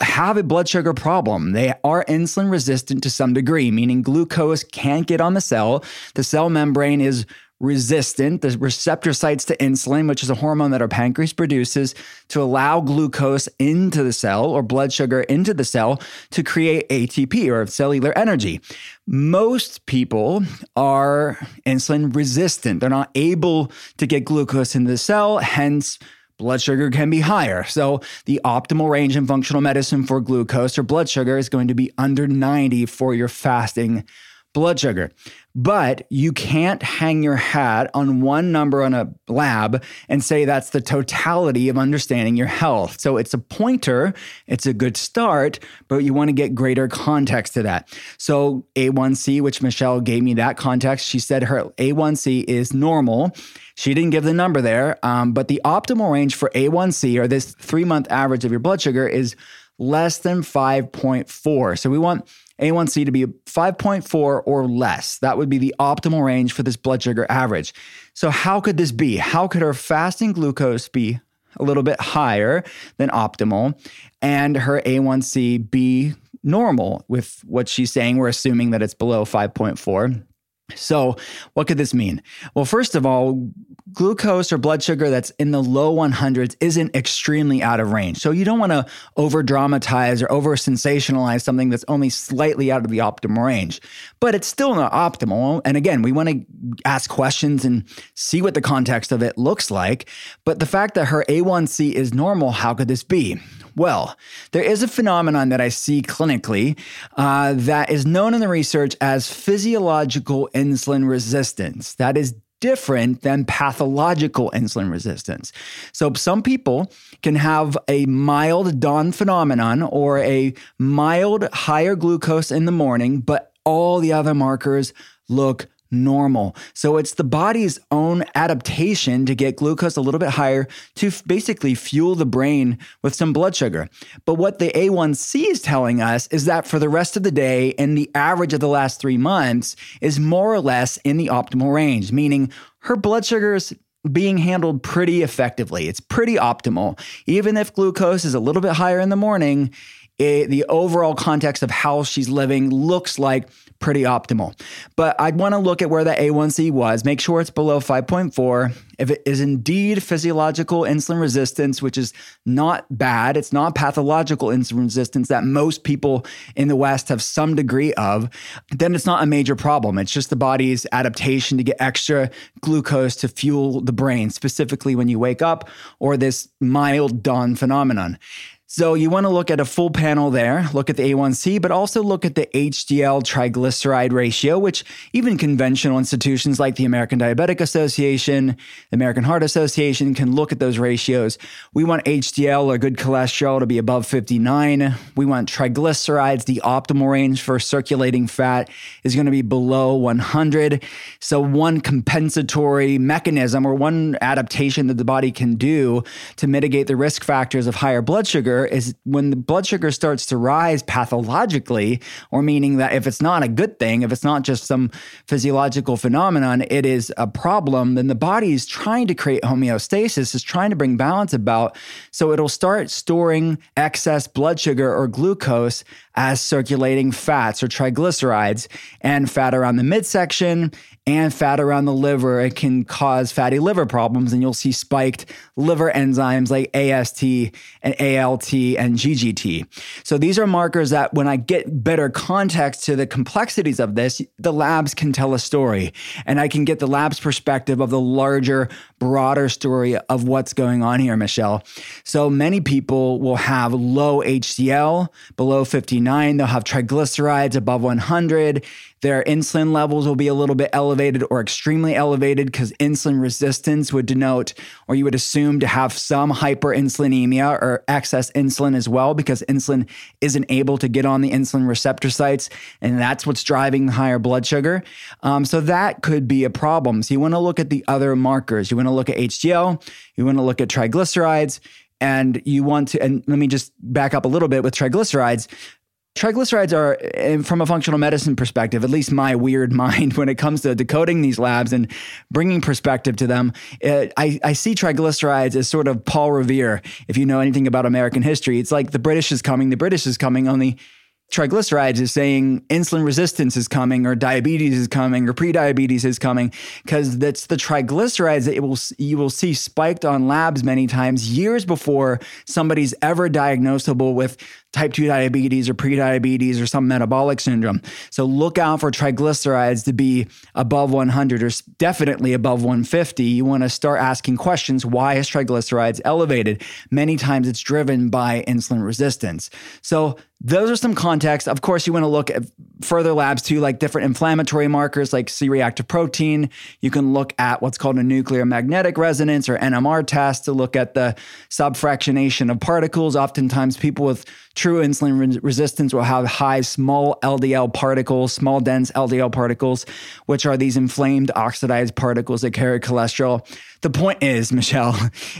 have a blood sugar problem. They are insulin resistant to some degree, meaning glucose can't get on the cell. The cell membrane is resistant, the receptor sites to insulin, which is a hormone that our pancreas produces to allow glucose into the cell or blood sugar into the cell to create ATP or cellular energy. Most people are insulin resistant. They're not able to get glucose into the cell, hence, blood sugar can be higher. So, the optimal range in functional medicine for glucose or blood sugar is going to be under 90 for your fasting blood sugar. But you can't hang your hat on one number on a lab and say that's the totality of understanding your health. So it's a pointer, it's a good start, but you want to get greater context to that. So A1C, which Michelle gave me that context, she said her A1C is normal. She didn't give the number there, um, but the optimal range for A1C or this three month average of your blood sugar is less than 5.4. So we want A1C to be 5.4 or less. That would be the optimal range for this blood sugar average. So, how could this be? How could her fasting glucose be a little bit higher than optimal and her A1C be normal with what she's saying? We're assuming that it's below 5.4. So, what could this mean? Well, first of all, glucose or blood sugar that's in the low 100s isn't extremely out of range. So, you don't want to over dramatize or over sensationalize something that's only slightly out of the optimal range, but it's still not optimal. And again, we want to ask questions and see what the context of it looks like. But the fact that her A1C is normal, how could this be? Well, there is a phenomenon that I see clinically uh, that is known in the research as physiological insulin resistance. That is different than pathological insulin resistance. So some people can have a mild dawn phenomenon or a mild higher glucose in the morning, but all the other markers look normal. So it's the body's own adaptation to get glucose a little bit higher to f- basically fuel the brain with some blood sugar. But what the A1C is telling us is that for the rest of the day and the average of the last three months is more or less in the optimal range, meaning her blood sugar is being handled pretty effectively. It's pretty optimal. Even if glucose is a little bit higher in the morning, it, the overall context of how she's living looks like pretty optimal. But I'd want to look at where the A1C was, make sure it's below 5.4. If it is indeed physiological insulin resistance, which is not bad, it's not pathological insulin resistance that most people in the West have some degree of, then it's not a major problem. It's just the body's adaptation to get extra glucose to fuel the brain, specifically when you wake up or this mild dawn phenomenon. So you want to look at a full panel there, look at the A1C, but also look at the HDL triglyceride ratio, which even conventional institutions like the American Diabetic Association, the American Heart Association can look at those ratios. We want HDL or good cholesterol to be above 59. We want triglycerides, the optimal range for circulating fat is going to be below 100. So one compensatory mechanism or one adaptation that the body can do to mitigate the risk factors of higher blood sugar is when the blood sugar starts to rise pathologically, or meaning that if it's not a good thing, if it's not just some physiological phenomenon, it is a problem, then the body is trying to create homeostasis, is trying to bring balance about. So it'll start storing excess blood sugar or glucose as circulating fats or triglycerides and fat around the midsection and fat around the liver. It can cause fatty liver problems, and you'll see spiked liver enzymes like AST and ALT and GGT. So these are markers that when I get better context to the complexities of this, the labs can tell a story, and I can get the lab's perspective of the larger, broader story of what's going on here, Michelle. So many people will have low HDL below 59, they'll have triglycerides above 100 their insulin levels will be a little bit elevated or extremely elevated because insulin resistance would denote, or you would assume to have some hyperinsulinemia or excess insulin as well, because insulin isn't able to get on the insulin receptor sites. And that's what's driving higher blood sugar. Um, so that could be a problem. So you want to look at the other markers. You want to look at HDL, you want to look at triglycerides, and you want to, and let me just back up a little bit with triglycerides. Triglycerides are, eh, from a functional medicine perspective, at least my weird mind, when it comes to decoding these labs and bringing perspective to them, it, eh, I, I see triglycerides as sort of Paul Revere. If you know anything about American history, it's like the British is coming, the British is coming, only triglycerides is saying insulin resistance is coming or diabetes is coming or prediabetes is coming because that's the triglycerides that will you will see spiked on labs many times years before somebody's ever diagnosable with type 2 diabetes or prediabetes or some metabolic syndrome. So look out for triglycerides to be above 100 or definitely above 150. You want to start asking questions why is triglycerides elevated? Many times it's driven by insulin resistance. So those are some context. Of course, you want to look at further labs too, like different inflammatory markers like C reactive protein. You can look at what's called a nuclear magnetic resonance or NMR test to look at the subfractionation of particles. Oftentimes, people with true insulin re- resistance will have high small LDL particles, small dense LDL particles, which are these inflamed oxidized particles that carry cholesterol. The point is, Michelle,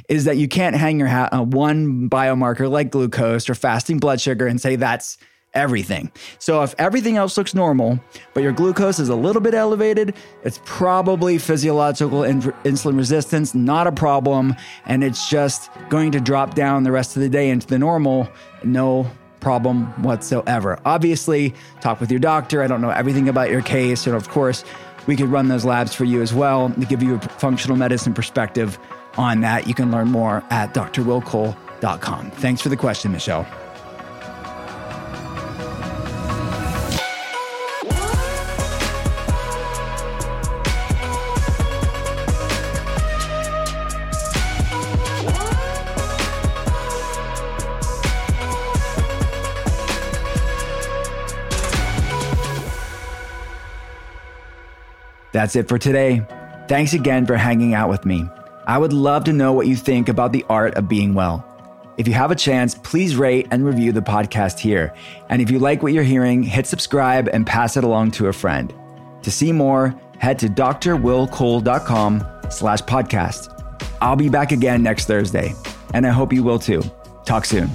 is that you can't hang your hat on one biomarker like glucose or fasting blood sugar and say that's everything. So if everything else looks normal, but your glucose is a little bit elevated, it's probably physiological in- insulin resistance, not a problem, and it's just going to drop down the rest of the day into the normal. No problem whatsoever. Obviously, talk with your doctor. I don't know everything about your case, and of course, we could run those labs for you as well to give you a functional medicine perspective on that. You can learn more at drwillcole.com. Thanks for the question, Michelle. That's it for today. Thanks again for hanging out with me. I would love to know what you think about the art of being well. If you have a chance, please rate and review the podcast here. And if you like what you're hearing, hit subscribe and pass it along to a friend. To see more, head to drwillcole.com slash podcast. I'll be back again next Thursday, and I hope you will too. Talk soon.